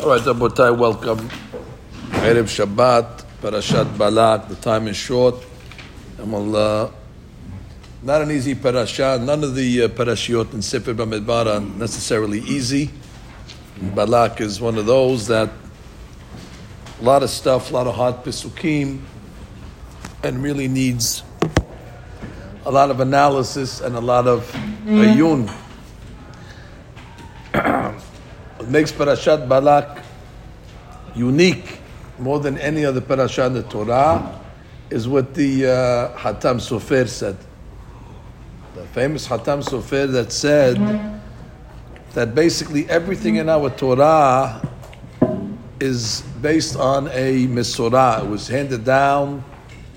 All right, Rabotai, welcome. Erev Shabbat, Parashat Balak. The time is short. Uh, not an easy parasha. None of the uh, parashiot in Sefer Bamidbar are necessarily easy. Balak is one of those that a lot of stuff, a lot of hard pisukim, and really needs a lot of analysis and a lot of ayun. Makes Parashat Balak unique more than any other parasha in the Torah is what the uh, Hatam Sofer said. The famous Hatam Sofer that said that basically everything in our Torah is based on a Misorah. It was handed down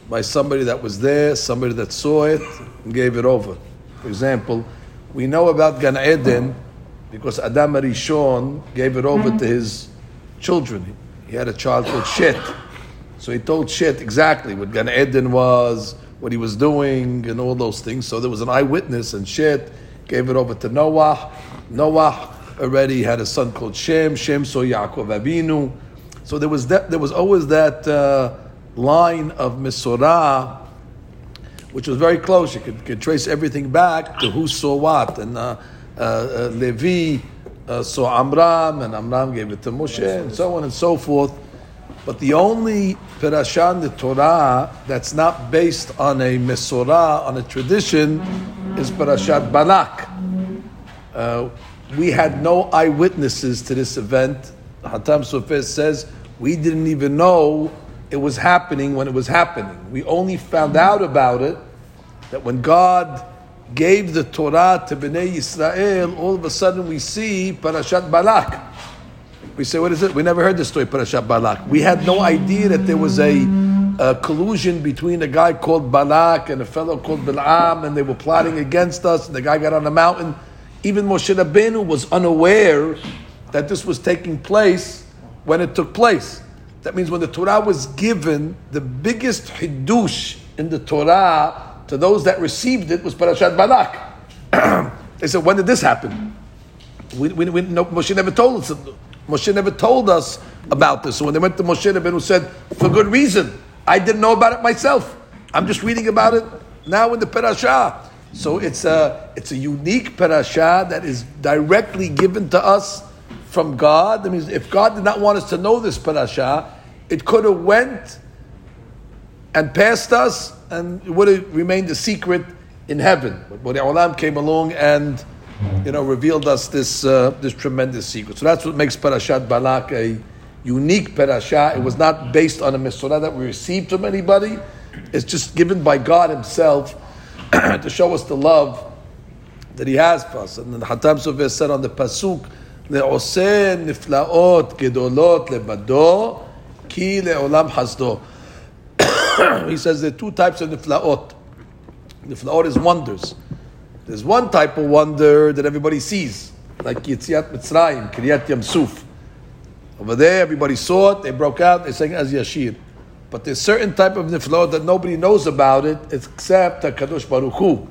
by somebody that was there, somebody that saw it, and gave it over. For example, we know about Gan Eden because Adam Arishon gave it over to his children. He had a child called Shet. So he told Shet exactly what Gan Eden was, what he was doing, and all those things. So there was an eyewitness, and Shet gave it over to Noah. Noah already had a son called Shem. Shem saw Yaakov Avinu. So there was that, there was always that uh, line of Misorah, which was very close. You could, could trace everything back to who saw what. And uh, Levi uh, saw Amram, and Amram gave it to Moshe, and so on and so forth. But the only parasha in the Torah that's not based on a Mesorah, on a tradition, is Parashat Balak. Uh, we had no eyewitnesses to this event. Hatam Sofer says we didn't even know it was happening when it was happening. We only found out about it that when God gave the Torah to Bnei Yisrael, all of a sudden we see Parashat Balak. We say, what is it? We never heard the story, Parashat Balak. We had no idea that there was a, a, collusion between a guy called Balak and a fellow called Balaam, and they were plotting against us, and the guy got on the mountain. Even Moshe Rabbeinu was unaware that this was taking place when it took place. That means when the Torah was given, the biggest hidush in the Torah to those that received it was Parashat Balak. they said, when did this happen? We, we, we, no, Moshe never told us. Moshe never told us about this. So when they went to Moshe Rabbeinu said, for good reason, I didn't know about it myself. I'm just reading about it now in the parasha. So it's a it's a unique parasha that is directly given to us from God. That means if God did not want us to know this parasha, it could have went and passed us, and it would have remained a secret in heaven. But the Olam came along and you know revealed us this uh, this tremendous secret. So that's what makes Parashat Balak a unique parasha. It was not based on a Mesorah that we received from anybody. It's just given by God Himself to show us the love that He has for us. And then Hatam Sofer said on the pasuk, "Le'oseh niflaot gedolot lebado ki le'olam hasdo." he says there are two types of niflaot. Niflaot is wonders. There's one type of wonder that everybody sees, like Yitziat Mitzrayim, Kriat Yam Suf. Over there, everybody saw it, they broke out, they sang Az Yashir. But there's certain type of niflaot that nobody knows about it except HaKadosh Baruch Hu.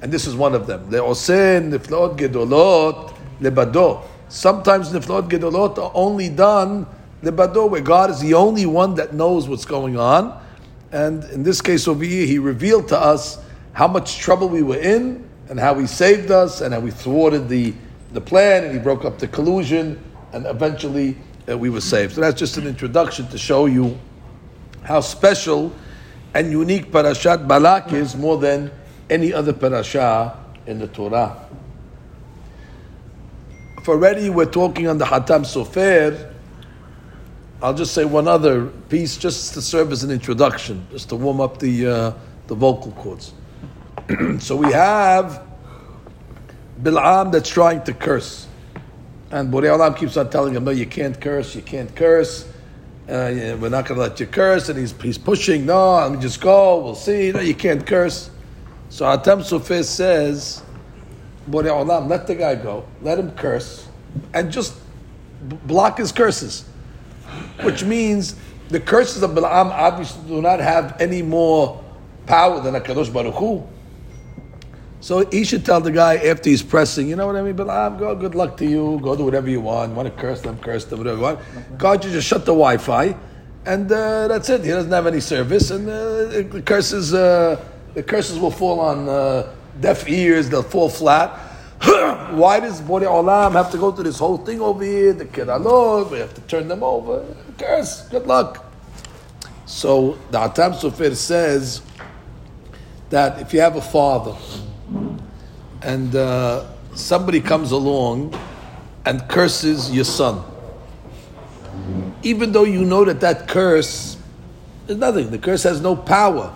And this is one of them. Le'osen niflaot gedolot lebado. Sometimes niflaot gedolot are only done lebado, where God is the only one that knows what's going on. And in this case over here, he revealed to us how much trouble we were in and how he saved us and how we thwarted the, the plan and he broke up the collusion and eventually uh, we were saved. So that's just an introduction to show you how special and unique Parashat Balak is more than any other parasha in the Torah. If already we're talking on the Hatam Sofer, I'll just say one other piece just to serve as an introduction, just to warm up the, uh, the vocal cords. so we have Bil'am that's trying to curse. And Borei Olam keeps on telling him, no, you can't curse, you can't curse. Uh, we're not going to let you curse. And he's, he's pushing, no, me just go, we'll see. No, you can't curse. So Atam Sufis says, Borei Olam, let the guy go, let him curse, and just block his curses which means the curses of Balaam obviously do not have any more power than Hakadosh Baruch Hu. So he should tell the guy after he's pressing, you know what I mean? I'm go, good luck to you. Go do whatever you want. Want to curse them, curse them, whatever you want. God, you just shut the Wi-Fi, and uh, that's it. He doesn't have any service, and uh, the curses, uh, the curses will fall on uh, deaf ears. They'll fall flat. Why does Borei Olam have to go through this whole thing over here? The kiralot, we have to turn them over. Curse. Good luck. So the Atam Sofer says that if you have a father and uh, somebody comes along and curses your son, even though you know that that curse is nothing, the curse has no power.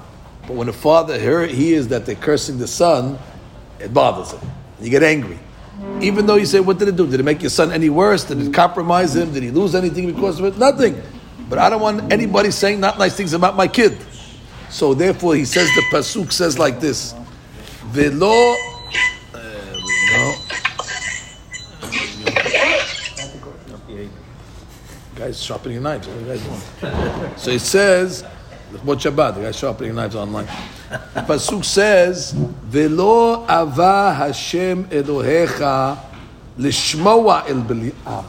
But when a father hears that they're cursing the son, it bothers him. You get angry. Even though you say, What did it do? Did it make your son any worse? Did it compromise him? Did he lose anything because of it? Nothing. But I don't want anybody saying not nice things about my kid. So therefore, he says the pasuk says like this: "Velo." Uh, Guys sharpening knives. What are you guys doing? so he says, what Shabbat? The guy sharpening knives online. Pasuk says, "Velo ava Hashem Elohecha lishmoa el Bilam."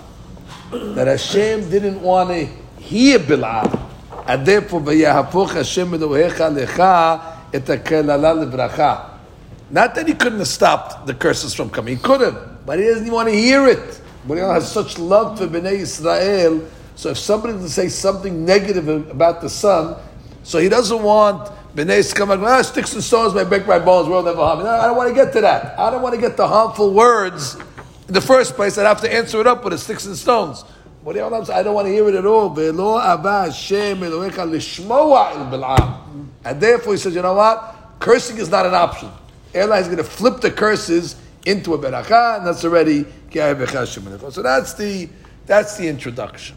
That Hashem didn't want to hear Bilam, and therefore vayahapoch Hashem Elohecha lecha et hakelala lebracha. Not that he couldn't have stopped the curses from coming. He could have, but he doesn't even want to hear it. But he has such love for Bnei Israel. So if somebody to say something negative about the son, so he doesn't want Bnei and ah, sticks and stones may break my bones, world never harm I don't want to get to that. I don't want to get the harmful words in the first place. I'd have to answer it up with the sticks and stones. What do you want I don't want to hear it at all. And therefore he says, you know what? Cursing is not an option. Allah is going to flip the curses into a beracha, and that's already so that's the that's the introduction.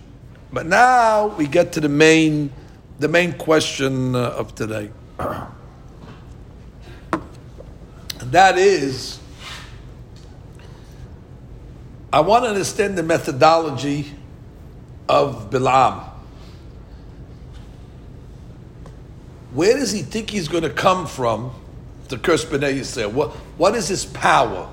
But now we get to the main the main question uh, of today. And that is I want to understand the methodology of Bilam. Where does he think he's going to come from to curse Bnei Yisrael? What, what is his power?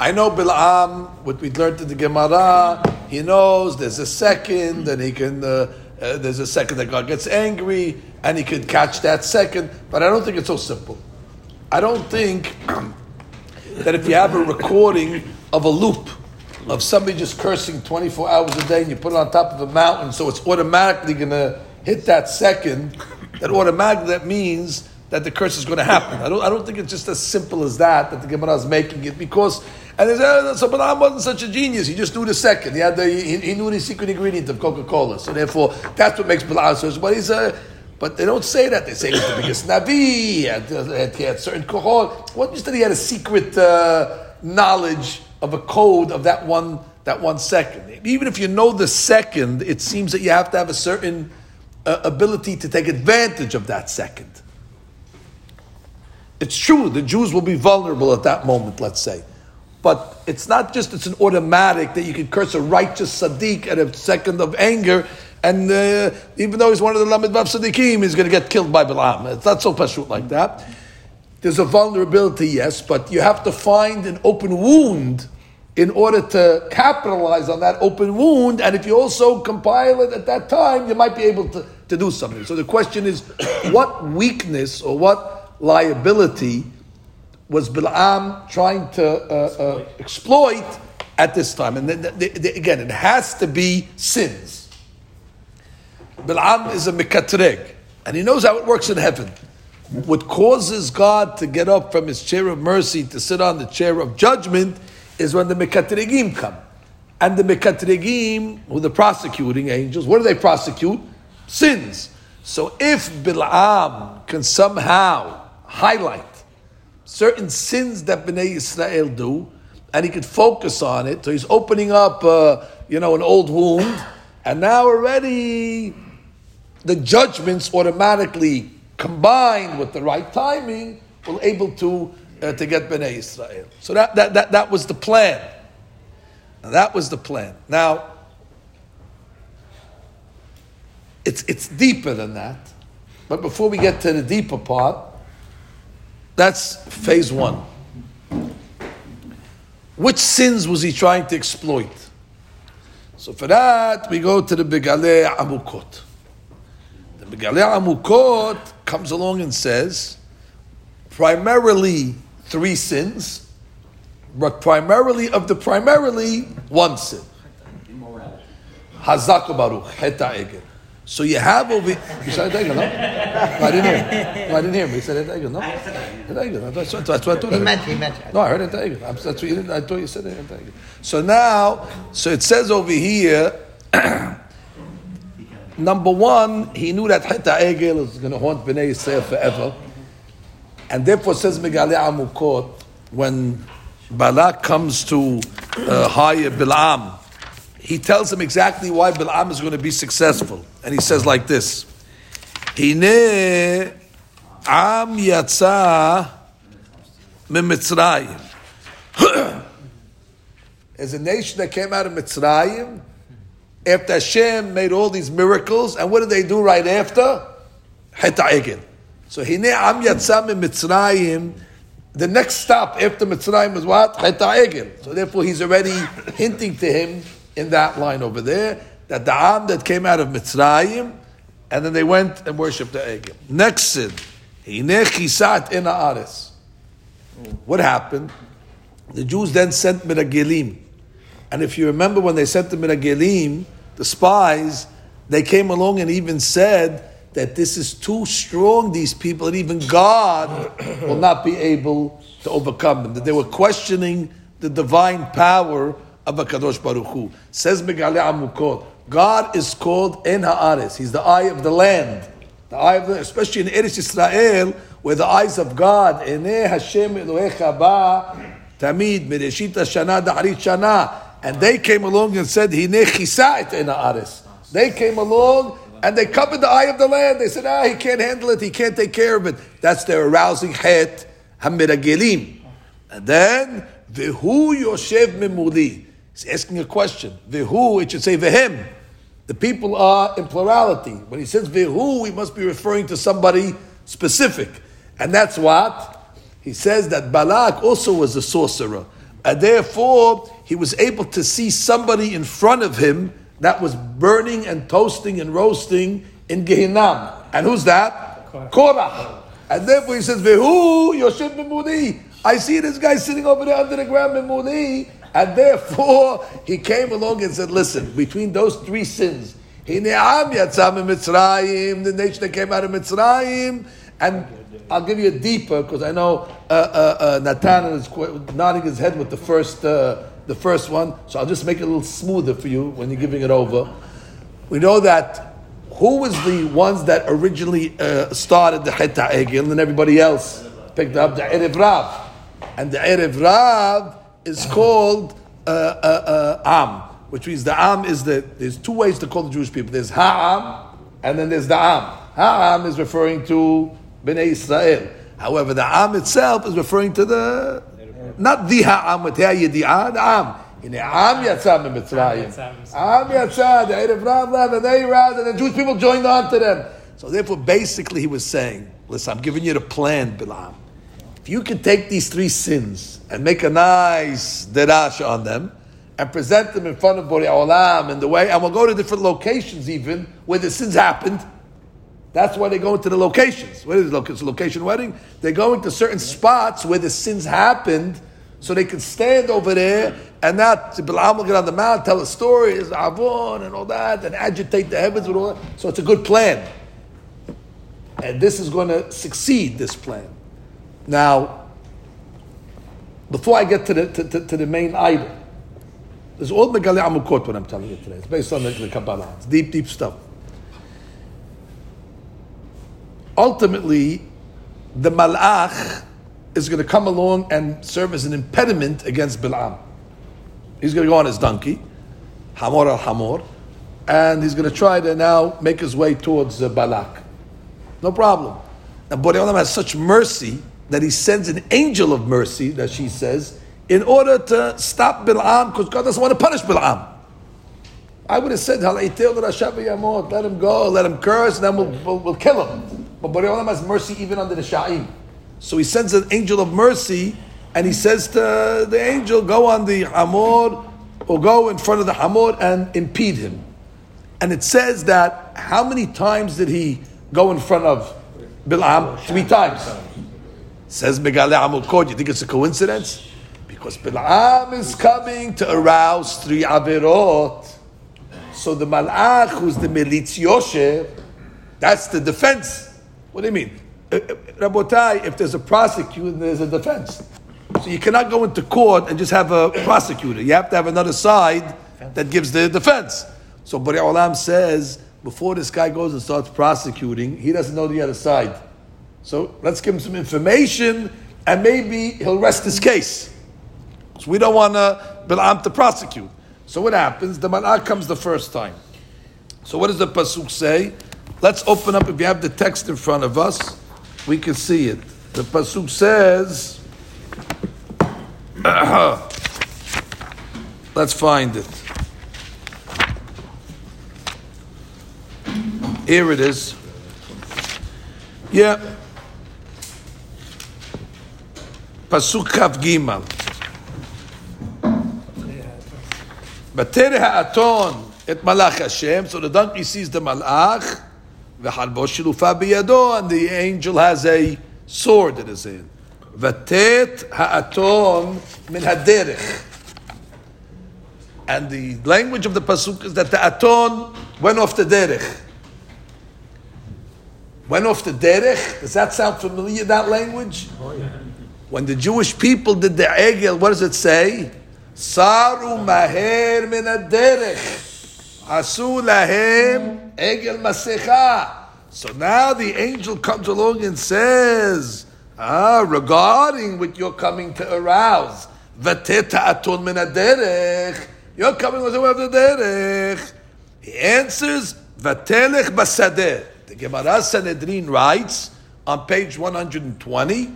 I know Bilam, what we learned in the Gemara, he knows there's a second, and he can, uh, uh, there's a second that God gets angry, and he could catch that second, but I don't think it's so simple. I don't think that if you have a recording of a loop, of somebody just cursing 24 hours a day and you put it on top of a mountain, so it's automatically going to hit that second, that automatically that means that the curse is going to happen. I don't, I don't think it's just as simple as that, that the Gemara is making it, because, and there's, uh, so Balaam wasn't such a genius, he just knew the second, he had the, he, he knew the secret ingredient of Coca-Cola, so therefore, that's what makes Balaam so, but he's a, but they don't say that. They say he's the biggest Navi, he had, he had certain kohol. What just that he had a secret uh, knowledge of a code of that one that one second. Even if you know the second, it seems that you have to have a certain uh, ability to take advantage of that second. It's true, the Jews will be vulnerable at that moment, let's say. But it's not just it's an automatic that you can curse a righteous Sadiq at a second of anger, and uh, even though he's one of the Lamed Vav Sadiqim, he's going to get killed by Balaam. It's not so pashut like that. There's a vulnerability, yes, but you have to find an open wound in order to capitalize on that open wound. And if you also compile it at that time, you might be able to, to do something. So the question is, what weakness or what liability was Bilam trying to uh, uh, exploit at this time? And then, the, the, again, it has to be sins. Bilam is a mekatreg, and he knows how it works in heaven. What causes God to get up from his chair of mercy to sit on the chair of judgment is when the Mekatregim come. And the Mekatregim, who the prosecuting angels, what do they prosecute? Sins. So if Bil'am can somehow highlight certain sins that Bnei Israel do, and he could focus on it, so he's opening up, uh, you know, an old wound, and now already the judgments automatically combined with the right timing, will able to uh, to get Bnei Israel. So that, that, that, that was the plan. Now, that was the plan. Now, it's, it's deeper than that. But before we get to the deeper part, That's phase one. Which sins was he trying to exploit? So for that, we go to the Megale Amukot. The Megale Amukot comes along and says, primarily three sins, but primarily of the primarily one sin. Hazak Baruch, Heta Egel. So you have over. You said Egel, no? I didn't hear. No, I didn't hear him. He said Egel, no? Egel. That's what, that's what I thought. He meant, he meant. No, I heard Egel. That's what you didn't. I thought you said Egel. So now, so it says over here. Number one, he knew that Heta Egel is going to haunt Bnei Yisrael forever. And therefore says Megale Amukot, when Balak comes to uh, hire Bilam, he tells him exactly why Bilam is going to be successful. And he says like this, Hine Am Yatsa Mitzrayim. As a nation that came out of Mitzrayim after Hashem made all these miracles, and what did they do right after? Heta. So Hine Am Yatsa Mitzrayim. The next stop after Mitzrayim was what? Heta. So therefore, he's already hinting to him in that line over there that the Am that came out of Mitzrayim, and then they went and worshipped the Egel. Next sin, Hine Chisat in Aris. What happened? The Jews then sent Miragelim. And if you remember when they sent the Miragelim, the spies, they came along and even said that this is too strong, these people, and even God will not be able to overcome them. That they were questioning the divine power of Kadosh Baruch Hu. Says Megale Amukot, God is called En Haaretz. He's the eye of the land. The eye of the, especially in Eretz Israel, where the eyes of God, Eneh Hashem Elohecha Ba, Tamid, Mereshit Shana Da'arit Shana. And they came along and said, Hineh Chisa En Haaretz. They came along and they covered the eye of the land. They said, ah, he can't handle it, he can't take care of it. That's their arousing het hamiragelim. And then, Vehu Yoshev Memuli. He's asking a question. Vehu, it should say Vehem. The people are in plurality. When he says Vehu, he must be referring to somebody specific. And that's what? He says that Balak also was a sorcerer. And therefore, he was able to see somebody in front of him that was burning and toasting and roasting in Gehinnom. And who's that? Korach. And therefore he says, Vehu Yoshev Memuni. I see this guy sitting over there under the ground, Memuni. And therefore he came along and said, listen, between those three sins, the nation that came out of Mitzrayim, and I'll give you a deeper because I know uh, uh, uh, Natan is nodding his head with the first uh, the first one. So I'll just make it a little smoother for you when you're giving it over. We know that who was the ones that originally uh, started the Heta Egel and everybody else picked up the Erev Rav. And the Erev Rav is called uh, uh, Am, which means the Am is the, there's two ways to call the Jewish people. There's Ha'am and then there's the Am. Ha'am is referring to Bnei Israel. However, the Am itself is referring to the not the ha'am with ha'yedi'ah, the am. In the am yatsa mitzrayim. Am yatsa, the Erev Rav and they and the Jewish people joined on to them. So therefore, basically, he was saying, listen, I'm giving you the plan, Bilam. If you can take these three sins and make a nice derash on them, and present them in front of Borei Olam in the way, and we'll go to different locations even where the sins happened. That's why they go into the locations. What is it? It's a location wedding. They're going to certain spots where the sins happened, so they can stand over there and not Bilam will get on the mount, tell a story, is avon and all that, and agitate the heavens with all that. So it's a good plan, and this is going to succeed. This plan. Now, before I get to the to, to, to the main item, there's all Megale Amukot what I'm telling you today. It's based on the, the Kabbalah. It's deep, deep stuff ultimately, the malach is going to come along and serve as an impediment against Bil'am. He's going to go on his donkey, Hamor al Hamor, and he's going to try to now make his way towards uh, Balak. No problem. Now, Borei Olam has such mercy that he sends an angel of mercy, that she says, in order to stop Bil'am, because God doesn't want to punish Bil'am. I would have said, let him go, let him curse, and then we'll, we'll, we'll kill him. But Borei Olam has mercy even under the Sha'im. So he sends an angel of mercy, and he says to the angel, "Go on the Hamor, or go in front of the Hamor and impede him." And it says that how many times did he go in front of Bilam? Three times. Says Megale Amukot. You think it's a coincidence? Because Bilam is coming to arouse three averot. So the Malach, who's the Melitz Yosher, that's the defense. What do you mean? Uh, uh, Rabotai, if there's a prosecutor, there's a defense. So you cannot go into court and just have a prosecutor. You have to have another side that gives the defense. So Bari Olam says, before this guy goes and starts prosecuting, he doesn't know the other side. So let's give him some information and maybe he'll rest his case. So we don't want to Bilam to prosecute. So what happens? The malak comes the first time. So what does the pasuk say? Let's open up. If you have the text in front of us, we can see it. The pasuk says, "Let's find it." Here it is. Yeah. Kav Gimal. Bater ha'aton et malach Hashem. So the donkey sees the malach. V'halbo shilufa biyado. And the angel has a sword in his hand. Vatet ha'aton min haderech. And the language of the pasuk is that the aton went off the derech went off the derech. Does that sound familiar, that language? Oh, yeah. When the Jewish people did the egel, what does it say? Saru maher min derech. Asu lahem egel. So now the angel comes along and says, ah, regarding what you're coming to arouse, vateta aton min derech. You're coming with the way of the derech. He answers, vatelech basadeh. The Gemara Sanhedrin writes on page 120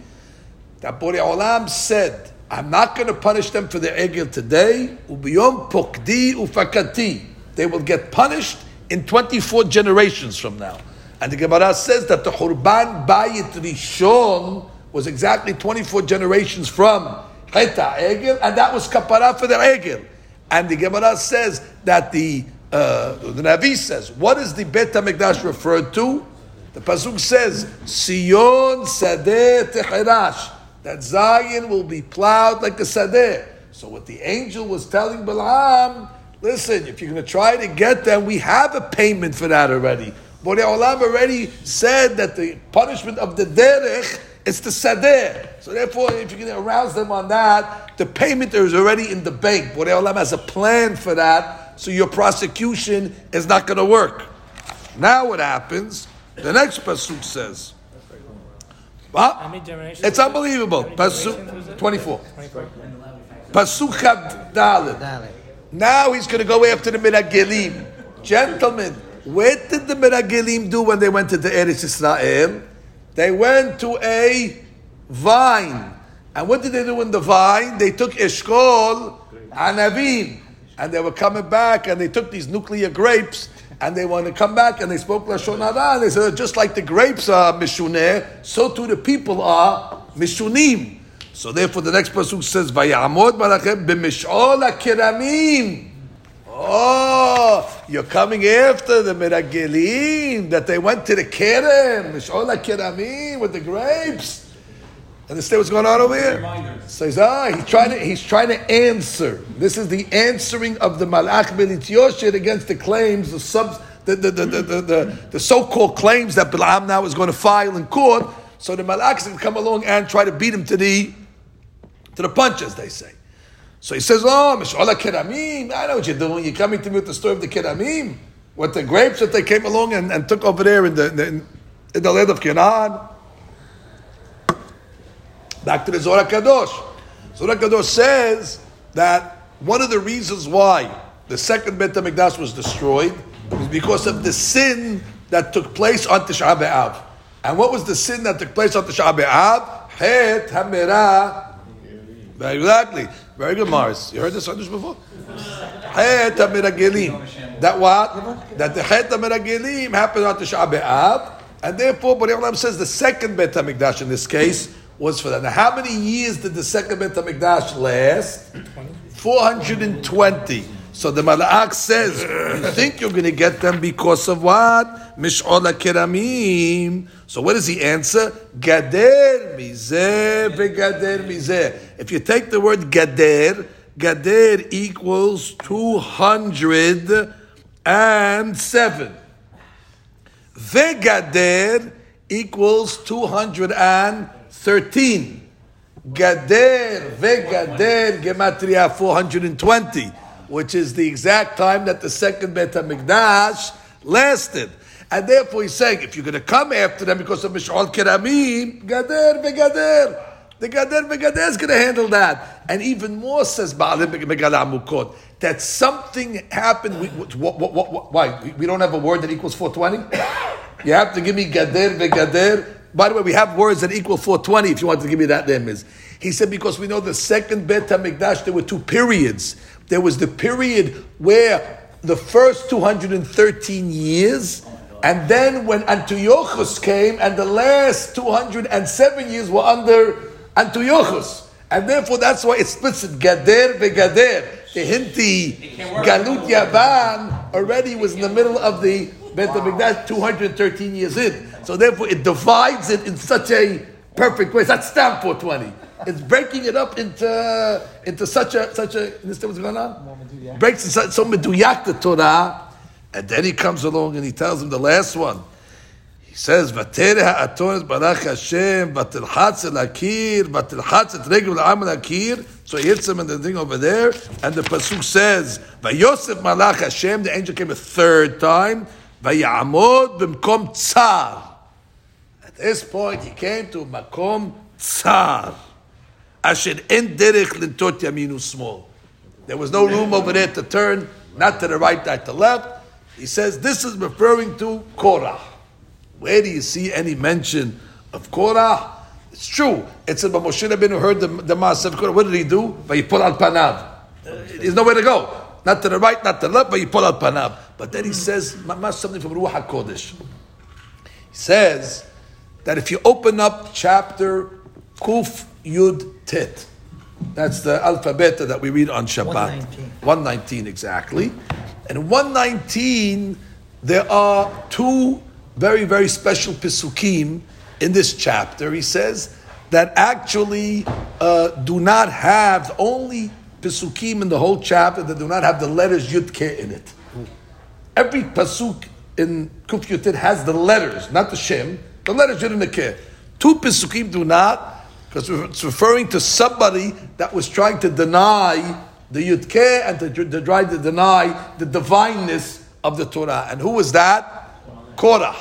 that Borei Olam said, I'm not going to punish them for their egel today. Ubiyom pokdi ufakati. They will get punished in 24 generations from now. And the Gemara says that the Hurban Bayit Rishon was exactly 24 generations from Heta Egel, and that was kapara for their Egel. And the Gemara says that the uh, the Navi says, what is the Bet HaMikdash referred to? The Pasuk says, Sion Sadeh Teherash, that Zion will be plowed like a Sadeh. So what the angel was telling Balaam, listen, if you're going to try to get them, we have a payment for that already. Borei Olam already said that the punishment of the derech is the sadeh. So therefore, if you're going to arouse them on that, the payment is already in the bank. Borei Olam has a plan for that so your prosecution is not going to work. Now what happens? The next pasuk says, well, it's unbelievable. Pasuk 24. Pasuk Dalit. Now he's going to go after the Miragelim. Gentlemen, what did the Miragelim do when they went to the Eretz Israel? They went to a vine. And what did they do in the vine? They took Eshkol, Anavim and they were coming back and they took these nuclear grapes and they want to come back and they spoke Lashon Hara and they said, just like the grapes are mishuneh, so too the people are mishunim. So therefore the next pasuk says, Vayamod malachem b'mishol kiramim. Oh, you're coming after the miragelim that they went to the kerem, mishol kiramim with the grapes. Understand what's going on over here? Says, ah, he's trying to he's trying to answer. This is the answering of the Malach Melitz Yosher against the claims, the sub the the, the, the, the, the so-called claims that Balaam now is going to file in court. So the Malach can come along and try to beat him to the to the punch, as they say. So he says, Oh, Mishola Keramim, I know what you're doing. You're coming to me with the story of the Keramim, with the grapes that they came along and, and took over there in the, in, in the land of Canaan. Back to the Zohar Kadosh. Zohar Kadosh says that one of the reasons why the second Bet HaMikdash was destroyed was because of the sin that took place on Tisha B'Av. And what was the sin that took place on Tisha B'Av? Het. Very exactly. Very good, Morris. You heard this English before? Het HaMeragelim. That what? That the Het HaMeragelim happened on Tisha B'Av. And therefore, Alam says the second Bet HaMikdash in this case was for that. Now, how many years did the second Bet HaMikdash last? 420. So the Malach says, you think you're going to get them because of what? Mish'ol keramim. So what does he answer? Gader mizeh vegader mizeh. If you take the word gader, gader equals 207. Vegader equals 213. Gader, Vegader, Gematria 420, which is the exact time that the second Bet HaMikdash lasted. And therefore he's saying, if you're going to come after them because of Mish'al Keramim, Gader, Vegader. The Gader Vegader is going to handle that. And even more says Ba'alim that something happened. We, what, what, what, why? We don't have a word that equals 420? You have to give me Gader Vegader. By the way, we have words that equal 420 if you want to give me that name is. He said because we know the second Bet HaMikdash, there were two periods. There was the period where the first 213 years, and then when Antiochus came, and the last 207 years were under Antiochus. And therefore, that's why it splits it Gader Vegader. The Hinti Galut Yavan already was in the middle of the Bet HaMikdash 213 years in. So therefore it divides it in such a perfect way. That's stamp 420. It's breaking it up into into such a such a understand what's going on? Breaks it so meduyak the Torah, and then he comes along and he tells him the last one. He says, "Vatere ha'atonis barach Hashem, vatilchatz el akir, vatilchatz et regel la'am akir." So he hits him in the thing over there, and the pasuk says, "Vayosef malach Hashem." The angel came a third time. At this point, he came to makom tsar. Asher en derech lintot yaminu small. There was no room over there to turn, not to the right, not to the left. He says this is referring to Korah. Where do you see any mention of Korah? It's true. It It's but Moshe Rabbeinu heard the, the of Korah. What did he do? But he pull al panav. There's nowhere to go. Not to the right, not to the left, but he pull al panav. But then he says, something from Ruach HaKodesh. He says that if you open up chapter Kuf Yud Tet, that's the alphabet that we read on Shabbat. 119. 119 exactly. And 119, there are two very, very special pisukim in this chapter. He says that actually uh, do not have only pisukim in the whole chapter that do not have the letters Yud Ke in it. Every pasuk in Kuf Yud Tet has the letters, not the Shem, the letters Yud and Ke. Two pisukim do not, because it's referring to somebody that was trying to deny the Yud Ke and to, to try to deny the divineness of the Torah. And who was that? Korah.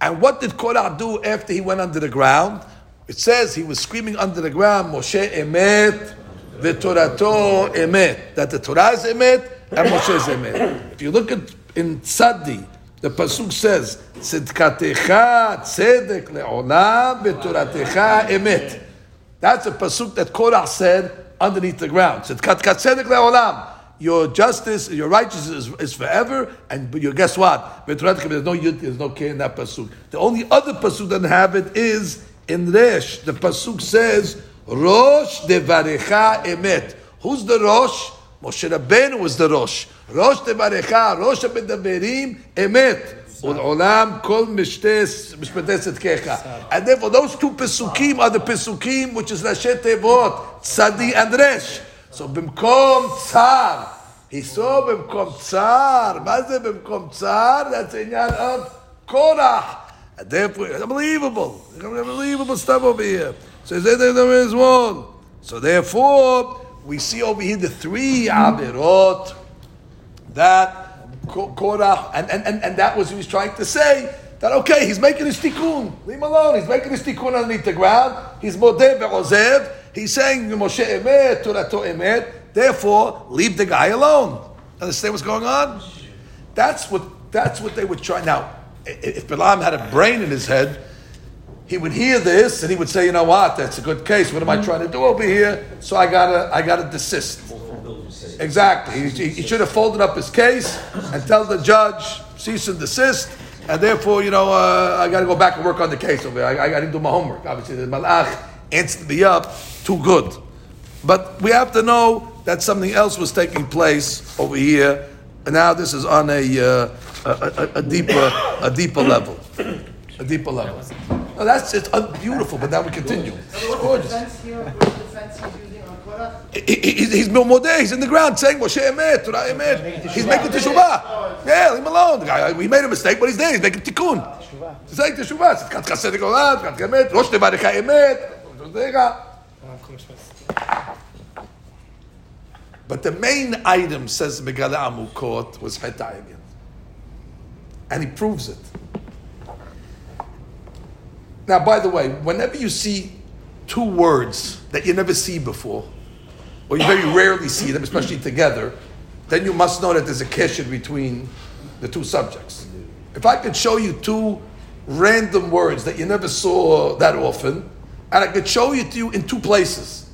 And what did Korah do after he went under the ground? It says he was screaming under the ground, Moshe emet, v'torato emet. That the Torah is emet and Moshe is emet. If you look at in Tzadi, the pasuk says, "Tzedkatecha tzedek le'olam v'toratecha emet." That's a pasuk that Korah said underneath the ground. Tzedkat tzedek le'olam. Your justice, your righteousness is, is forever, and you guess what? There's no yud, there's no k in that pasuk. The only other pasuk that have it is in Resh. The pasuk says, "Rosh devarecha emet." Who's the Rosh? Moshe Rabbeinu was the Rosh. Rosh devarecha, Rosh המדברים emet. ולעולם כל משפטי צדקיך. And therefore those two pesukim are the pesukim which is ראשי תיבות, צדי and resh. So במקום צר, he saw במקום צר, מה זה במקום צר? That's עניין of קורח. And therefore, unbelievable, unbelievable stuff over here. So there is one. So therefore, we see over here the three avirot that Korah, and, and, and, and that was he was trying to say that okay, he's making his tikkun. Leave him alone. He's making his tikkun underneath the ground. He's modeh ve'ozev. He's saying Moshe emet, Torato emet. Therefore, leave the guy alone. Understand what's going on? That's what that's what they would try. Now, if Balaam had a brain in his head, he would hear this and he would say, "You know what? That's a good case. What am I trying to do over here? So I gotta I gotta desist." Exactly. He, he, should have folded up his case and tell the judge cease and desist, and therefore, you know, uh, I got to go back and work on the case over here. I, I got to do my homework. Obviously, the malach answered me up too good. But we have to know that something else was taking place over here, and now this is on a, uh, a, a, a, deeper a deeper level, a deeper level. No, that's it's beautiful, but now we continue. It's gorgeous. He, he, he's Milmodeh, he's in the ground saying Moshe Emet, Torah Emet. He's making teshuvah. Yeah, leave him alone. The guy, uh, we made a mistake, but he's there. He's making tikkun. He's saying teshuvah. Tzedkat chased golan, tzedkat emet, rosh tevarecha emet. But the main item, says Megala Amukot, was Chet And he proves it. Now, by the way, whenever you see two words that you never see before, or you very rarely see them, especially together, then you must know that there's a kesher between the two subjects. If I could show you two random words that you never saw that often, and I could show it to you in two places.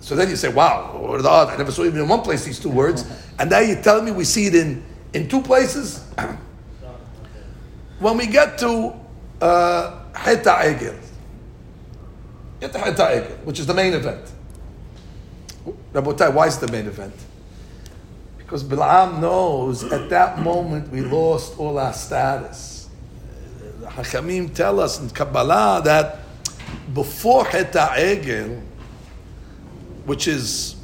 So then you say, wow, what are the odds? I never saw even in one place these two words. And now you're telling me we see it in, in two places? when we get to uh, Heta Egel, get to Heta Egel, which is the main event. Rabotai, why is the main event? Because Bilam knows at that moment we lost all our status. The Hachamim tell us in Kabbalah that before Heta Egel, which is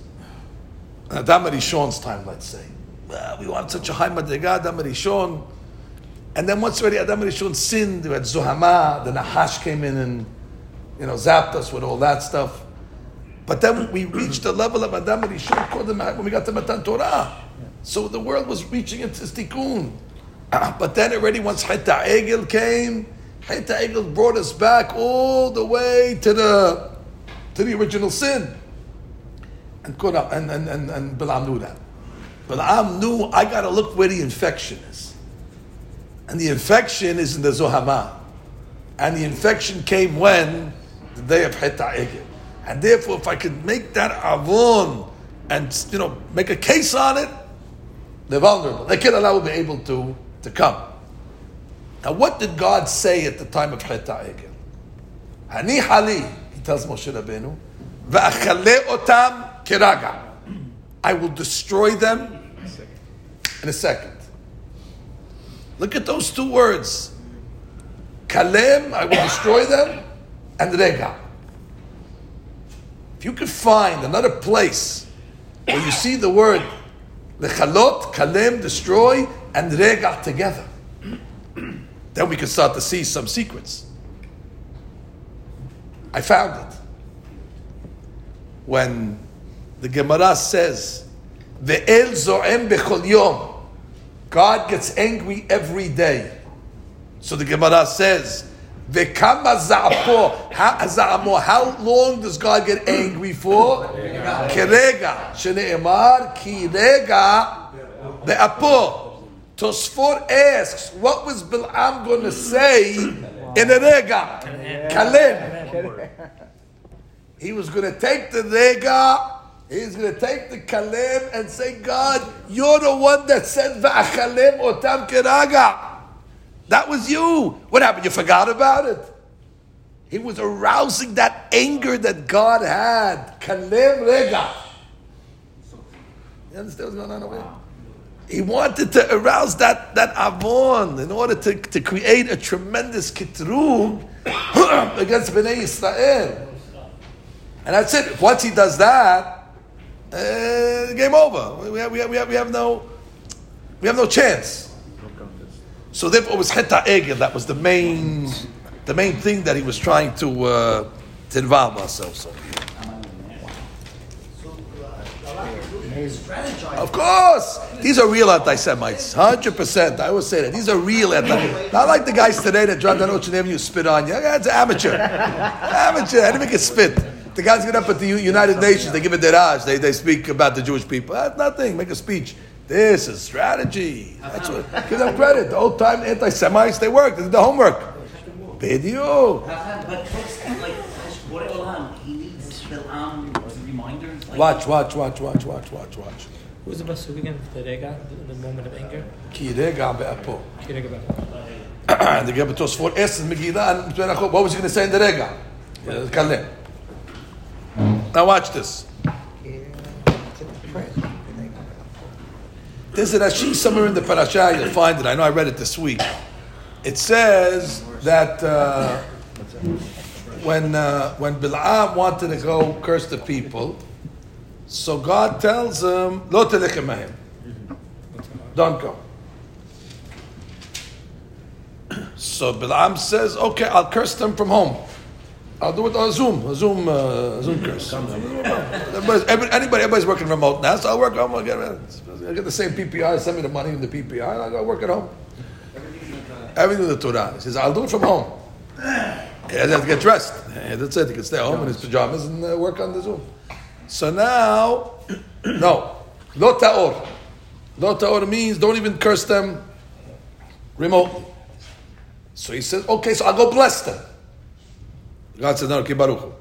Adam Rishon's time, let's say, well, we want such a high madriga, Adam Rishon. And then once already Adam Rishon sinned, we had Zuhama, the Nahash came in and you know zapped us with all that stuff. But then we reached the level of Adam Rishon called when we got to Matan Torah. So the world was reaching into tikkun. But then already once Heta Egel came, Heta Egel brought us back all the way to the to the original sin. And and and and, and Balaam knew that. Balaam knew I got to look where the infection is, and the infection is in the Zohama, and the infection came when the day of Heta Egel. And therefore, if I could make that avon and you know make a case on it, they're vulnerable. They can't allow be able to, to come. Now, what did God say at the time of Cheta Egel? Hani hali, he tells Moshe Rabbeinu, va'achale otam kiraga. I will destroy them in a second. Look at those two words. Kalem, I will destroy them, and rega. If you could find another place where you see the word lechalot, kalem, destroy, and rega together, then we can start to see some secrets. I found it. When the Gemara says, Ve'el zo'em bechol yom, God gets angry every day. So the Gemara says. How long does God get angry for? Kerega. Shene'emar kirega be'apo. Tosfot asks, what was Bil'am going to say in a rega? Kalem. He was going to take the rega, he's going to take the kalem and say, God, you're the one that said va'achalem otam keraga. That was you. What happened? You forgot about it? He was arousing that anger that God had. Kalem rega. You understand what's going on over? He wanted to arouse that, that avon in order to, to create a tremendous kitrug against Bnei Israel. And that's it. Once he does that, uh, game over. We have, we, have, we, have, we have no we have no chance. So therefore, it was Heta Egel. That was the main, the main thing that he was trying to, uh, to involve ourselves. Of course, these are real anti-Semites, hundred percent. I always say that these are real anti. Not like the guys today that drive down Ocean Avenue spit on you. That's amateur, amateur. I didn't make a spit. The guys get up at the United Nations, they give a deraj, they, they speak about the Jewish people. That's nothing. Make a speech. This is strategy. That's what, give them credit. The old time anti Semites, they worked, they did the homework. Video. Watch, watch, watch, watch, watch, watch, watch. Who's the Pasuk again? The Rega, the, the moment of anger? Ki Rega be'apo. Ki Rega be'apo. And the Gemara Tosfot Es Megillah. What was he going to say in the Rega? Kalem. Now watch this. There's a Rashi somewhere in the parasha. You'll find it. I know I read it this week. It says that uh, when uh, when Bil'am wanted to go curse the people, so God tells him, "Lo. Don't go. So Bil'am says, "Okay, I'll curse them from home." I'll do it on Zoom, a Zoom, uh, Zoom curse. Everybody's, every, anybody, everybody's working remote now, so I'll work home. I'll get, I'll get the same PPI. Send me the money in the PPI. I'll go work at home. Everything in the Torah. He says, I'll do it from home. He doesn't have to get dressed. That's it. He can stay home in his pajamas and uh, work on the Zoom. So now, no, lo ta'or. Lo ta'or means don't even curse them remotely. So he says, okay, so I'll go bless them. God says, no, Baruch.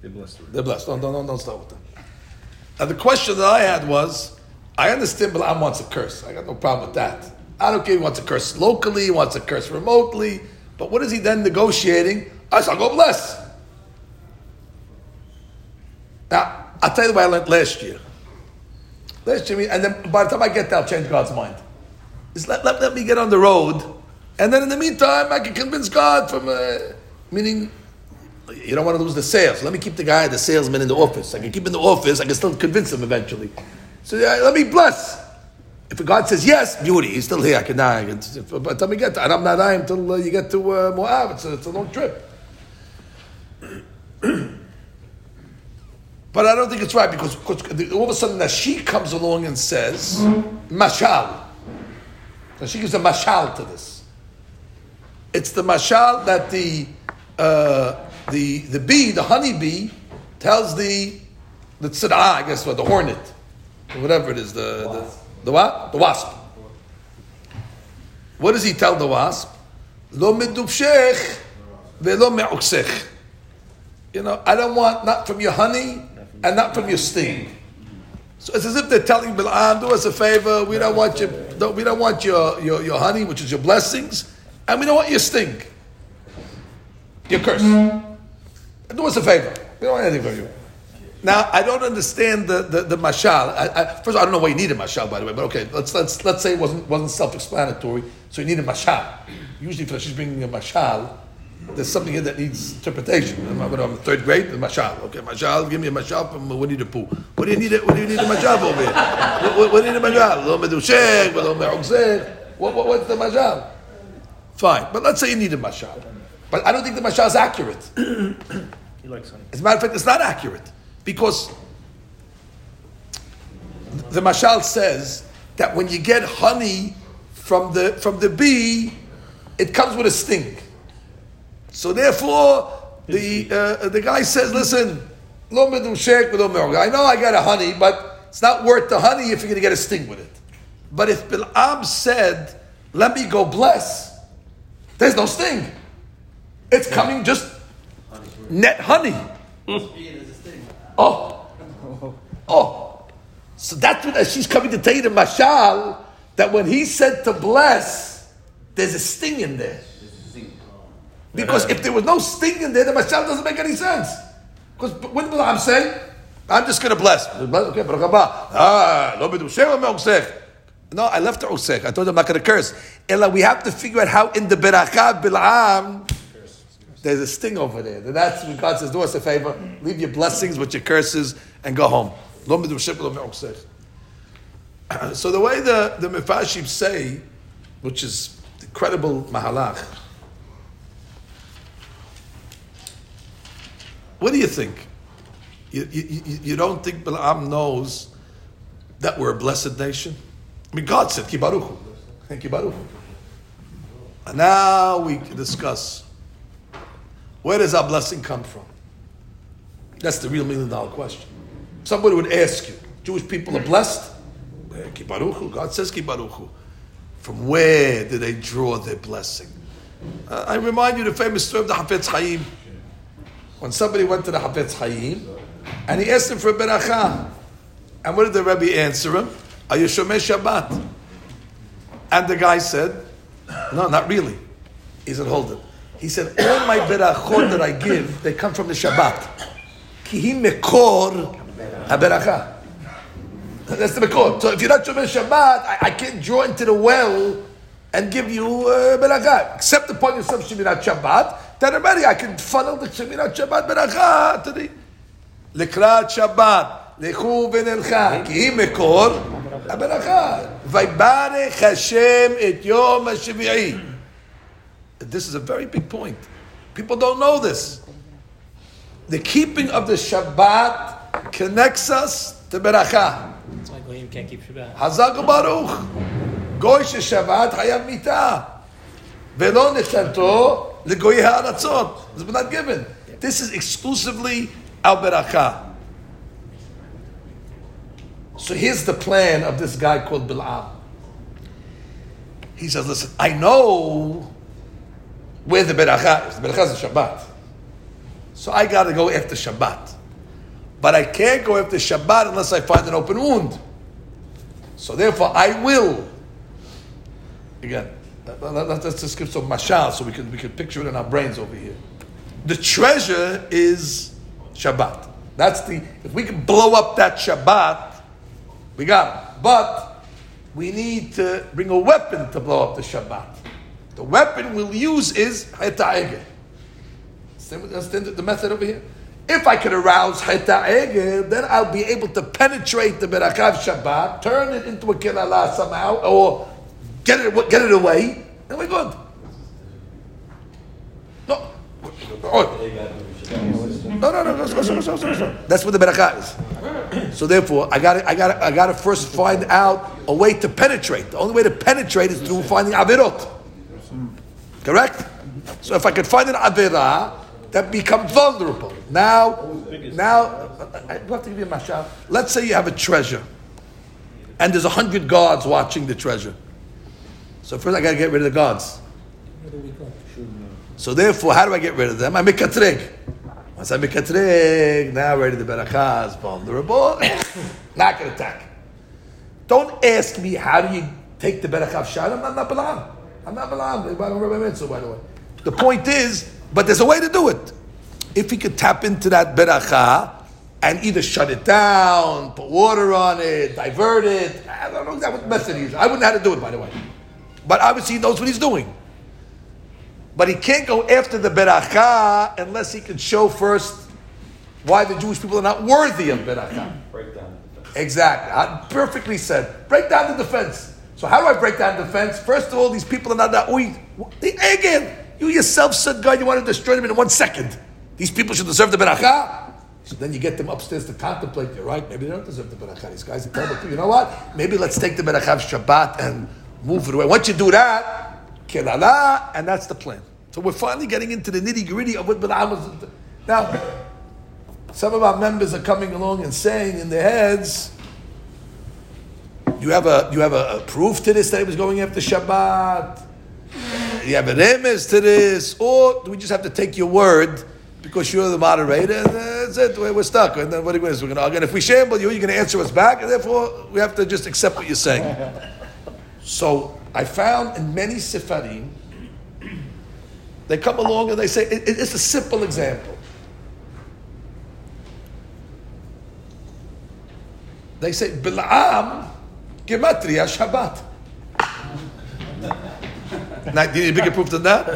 They're blessed. They're blessed. Don't, don't, don't, start with them. Now, the question that I had was I understand Balaam wants a curse. I got no problem with that. I don't care. He wants a curse locally, he wants a curse remotely. But what is he then negotiating? I said, I'll go bless. Now, I'll tell you what I learned last year. Last year, and then by the time I get there, I'll change God's mind. Just let, let, let me get on the road. And then in the meantime, I can convince God from, uh, meaning, you don't want to lose the sales. Let me keep the guy, the salesman in the office. I can keep him in the office. I can still convince him eventually. So yeah, let me bless. If God says yes, beauty, he's still here. I can die. By the time we get to, and I'm not dying until uh, you get to uh, Moab. It's a, it's a long trip. but I don't think it's right because, because all of a sudden she comes along and says, Mashal. And she gives a mashal to this. It's the mashal that the uh, the the bee, the honeybee, tells the the tzara, I guess what the hornet, whatever it is, the the, the what? The wasp. What does he tell the wasp? Lo medubshech velo me'uksech. You know, I don't want not from your honey and not from your sting. So it's as if they're telling Bil'am, ah, do us a favor, we don't want your, we don't want your, your, your honey, which is your blessings, and we don't want your sting. Your curse. Do us a favor. We don't want anything from you. Now, I don't understand the, the, the mashal. I, I, first of all, I don't know why you need a mashal, by the way, but okay, let's, let's, let's say it wasn't, wasn't self-explanatory, so you need a mashal. Usually, if she's bringing a mashal, there's something here that needs interpretation. I'm, I'm in third grade, the mashal. Okay, mashal, give me a mashal from Winnie the Pooh. What do you need? A, what do you need a mashal over here? What, what, what do you need a mashal? Lo me'ogzeh. What, what, what's the mashal? Fine, but let's say you need a mashal. But I don't think the mashal is accurate. He likes honey. As a matter of fact, it's not accurate because the mashal says that when you get honey from the from the bee, it comes with a sting. So therefore, the uh, the guy says, "Listen, lo medushek v'lo me'orga. I know I got a honey, but it's not worth the honey if you're going to get a sting with it. But if Bil'am said, "Let me go bless," there's no sting. It's coming just net honey. Oh, oh. So that's what she's coming to tell you the mashal that when he said to bless, there's a sting in there. Because if there was no sting in there, the mashal doesn't make any sense. Because will I'm saying? I'm just going to bless. Okay. Ah? No, I left the usech. I told him I'm not going to curse. Ella, we have to figure out how in the beracha bil'am there's a sting over there. And that's when God says, do us a favor, leave your blessings with your curses and go home. So the way the, the Mefarshim say, which is incredible mahalach, What do you think? You, you, you don't think Balaam knows that we're a blessed nation? I mean, God said, Kibaruchu. Kibaruchu. And now we discuss where does our blessing come from? That's the real million dollar question. Somebody would ask you, Jewish people are blessed? God says. From where do they draw their blessing? Uh, I remind you the famous story of the Hafetz Chaim when somebody went to the Hafetz Chaim and he asked him for a beracha. And what did the Rebbe answer him? Are you Shomer Shabbat? And the guy said, No, not really. He said, Hold it. He said, All my berachot that I give, they come from the Shabbat. Ki hi mekor haberacha. That's the mekor. So if you're not Shomer Shabbat, I, I can't draw into the well and give you uh, beracha. Except upon yourself Shemirat Shabbat, then already I can funnel the Shemirat Shabbat beracha to the לקראת שבת, לכו ונלכה, כי היא מקור הברכה. ויברך השם את יום השביעי. This is a very big point. People don't know this. The keeping of the Shabbat connects us to Beracha. That's why Goyim can't keep Shabbat. Hazak Baruch. Goy Shabbat hayav mitah. Velon nechtarto legoyi ha'aratzot. It's not given. This is exclusively al Beracha. So here's the plan of this guy called Bil'am. He says, listen, I know where the beracha. The beracha is Shabbat. So I got to go after Shabbat. But I can't go after Shabbat unless I find an open wound. So therefore, I will. Again, let- let- let's just give some mashal so we can we can picture it in our brains over here. The treasure is Shabbat. That's the if we can blow up that Shabbat, we got it. But we need to bring a weapon to blow up the Shabbat. The weapon we'll use is Heta'ege. Understand the method over here? If I could arouse Heta'ege, then I'll be able to penetrate the Berakav Shabbat, turn it into a Kilala somehow, or get it, get it away, and we're good. No. No, no, no, no, no, no, no, no. That's what the berakah is. So therefore, I got I got I got to first find out a way to penetrate. The only way to penetrate is through finding avirot. Correct? So if I could find an avira that becomes vulnerable. Now, now, uh, uh, I I have to give you a mashal. Let's say you have a treasure, and there's a hundred guards watching the treasure. So first, I got to get rid of the guards. So therefore, how do I get rid of them? I make a trick. Once I make a trick, now ready the berakah is vulnerable. not going to attack. Don't ask me how do you take the berakah of Shad. I'm not, Balaam. I'm not Balaam. I don't remember it, so by the way. The point is, but there's a way to do it. If he could tap into that berakah and either shut it down, put water on it, divert it. I don't know exactly what method he. I wouldn't know how to do it, by the way. But obviously he knows what he's doing. But he can't go after the beracha unless he can show first why the Jewish people are not worthy of beracha. Exactly. Uh, Perfectly said. Break down the defense. So how do I break down defense? First of all, these people are not that we again. You yourself said, God, you want to destroy them in one second. These people should deserve the beracha. So then you get them upstairs to contemplate. You're right. Maybe they don't deserve the beracha. These guys are terrible. You know what? Maybe let's take the beracha of Shabbat and move it away. Once you do that, kilala, and that's the plan. So we're finally getting into the nitty gritty of what Balaam was. Now, some of our members are coming along and saying in their heads, you have a you have a, a proof to this that he was going after Shabbat. You have a remes to this, or do we just have to take your word because you're the moderator? That's it. We're stuck. And then what are we going to argue. And if we shamble you, you're going to answer us back, and therefore we have to just accept what you're saying. So I found in many sefarim, they come along and they say it- it- it's a simple example. They say Bil'am gematria Shabbat. now, do you need a bigger proof than that?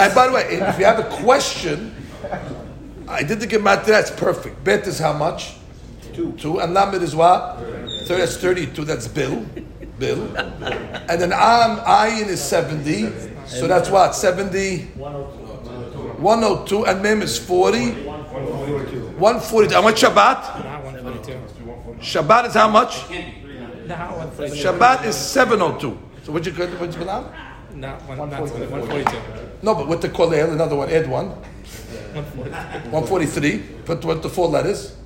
and by the way, if you have a question, I did the gematria. That's perfect. Bet is how much? Two. Two. And lamed is what? So that's thirty-two. That's bill. Bill. And then am ayin is seventy. So that's what? Seventy. 102 and mem is 40 142 how much Shabbat? Not 142. Shabbat is how much? Not 142. Shabbat is 702 so what'd you what'd you? Not, one, not 142. no but with the kolel another one add one 143 put the four letters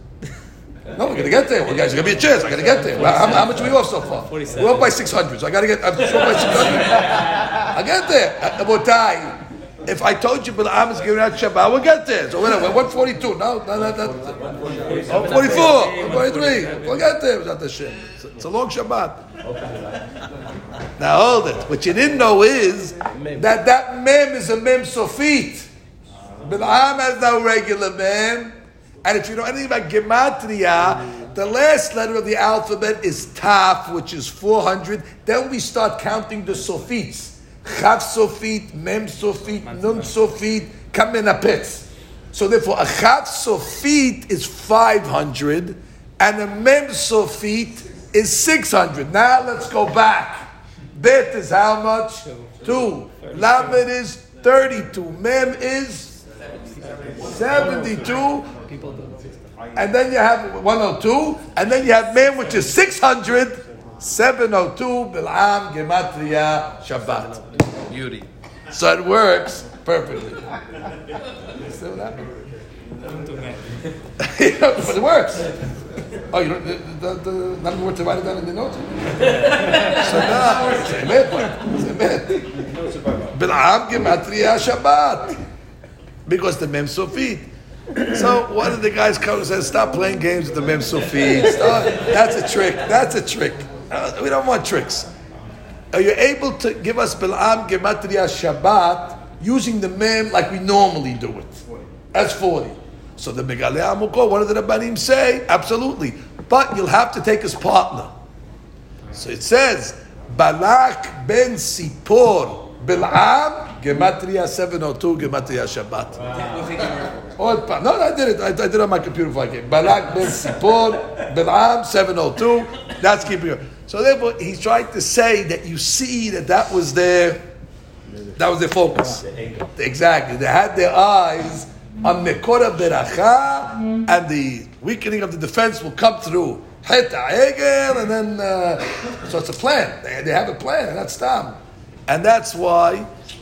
no, we're gonna get there. Well, guys, there's gonna be a chance. I gotta get there. Well, how, how much are we off so far? 47. We're up by 600, so I gotta get. I'm short by 600. I get there. Uh, Abotai, if I told you Bilam is giving out Shabbat, we'll get there. So whatever, 142. No, no, no, no. Oh, 44, 43. We'll get there. The it's a long Shabbat. Now hold it. What you didn't know is that that mem is a mem sofit. Bilam has no regular mem. And if you know anything about gematria, the last letter of the alphabet is taf, which is 400. Then we start counting the sofits. Chav sofit, mem sofit, nun sofit, kamenapetz. So therefore, a chav sofit is 500, and a mem sofit is 600. Now let's go back. Bet is how much? Two. Lamed is 32. Mem is 72. And then you have 102. And then you have Mem, which is 600. 702. Bil'am, Gematria, Shabbat. Beauty. So it works perfectly. You see what happened? Don't but it works. Oh, you don't, the, the, the, not even worth to write it down in the notes? so now, it's a myth. It's a myth. Bil'am gematria Shabbat. Because the Mem Sofit. So one of the guys comes and says, stop playing games with the Mem Sofit. That's a trick. That's a trick. Uh, we don't want tricks. Are you able to give us Bil'am gematria Shabbat using the Mem like we normally do it? That's 40. So the Megale Amukot, one of the Rabbanim say, absolutely. But you'll have to take his partner. So it says, Balak ben Sipor Bil'am, Gematria 702, Gematria Shabbat. Old oh, pa- No, I did it. I, I did it on my computer before I came. Balak ben Sipor Bil'am 702. That's keeping it. So therefore, he's trying to say that you see that that was their, that was their focus. Exactly. They had their eyes on Mekora Beracha, and the weakening of the defense will come through and then, uh, so it's a plan. They, they have a plan, and that's Tam. And that's why,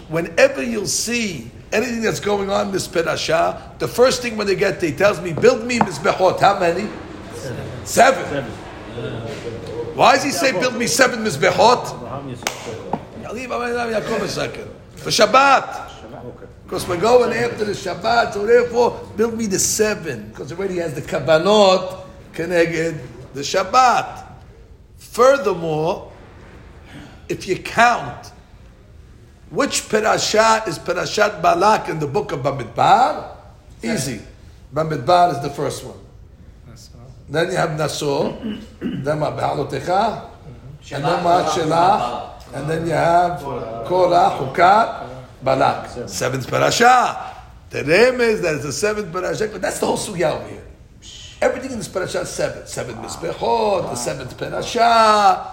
whenever you'll see anything that's going on in this Perashah, the first thing when they get there, he tells me, build me Mizbechot. How many? Seven. Seven. Why does he say, build me seven Mizbechot? Yaliv Amayim Yaakov a second. For Shabbat. Because we're going after the Shabbat, so therefore build me the seven, because already has the Kabbanot connected the Shabbat. Furthermore, if you count which parashat is Parashat Balak in the book of Bamidbar, easy. Bamidbar is the first one. Then you have Naso, then what, Be'alotecha, and then Shelah, and then you have Korah, Hukat, Balak. Seventh parasha. The remez that is the seventh parasha, but that's the whole sugya over here. Everything in this parasha is seven. Seven mizbechot, the seventh parasha.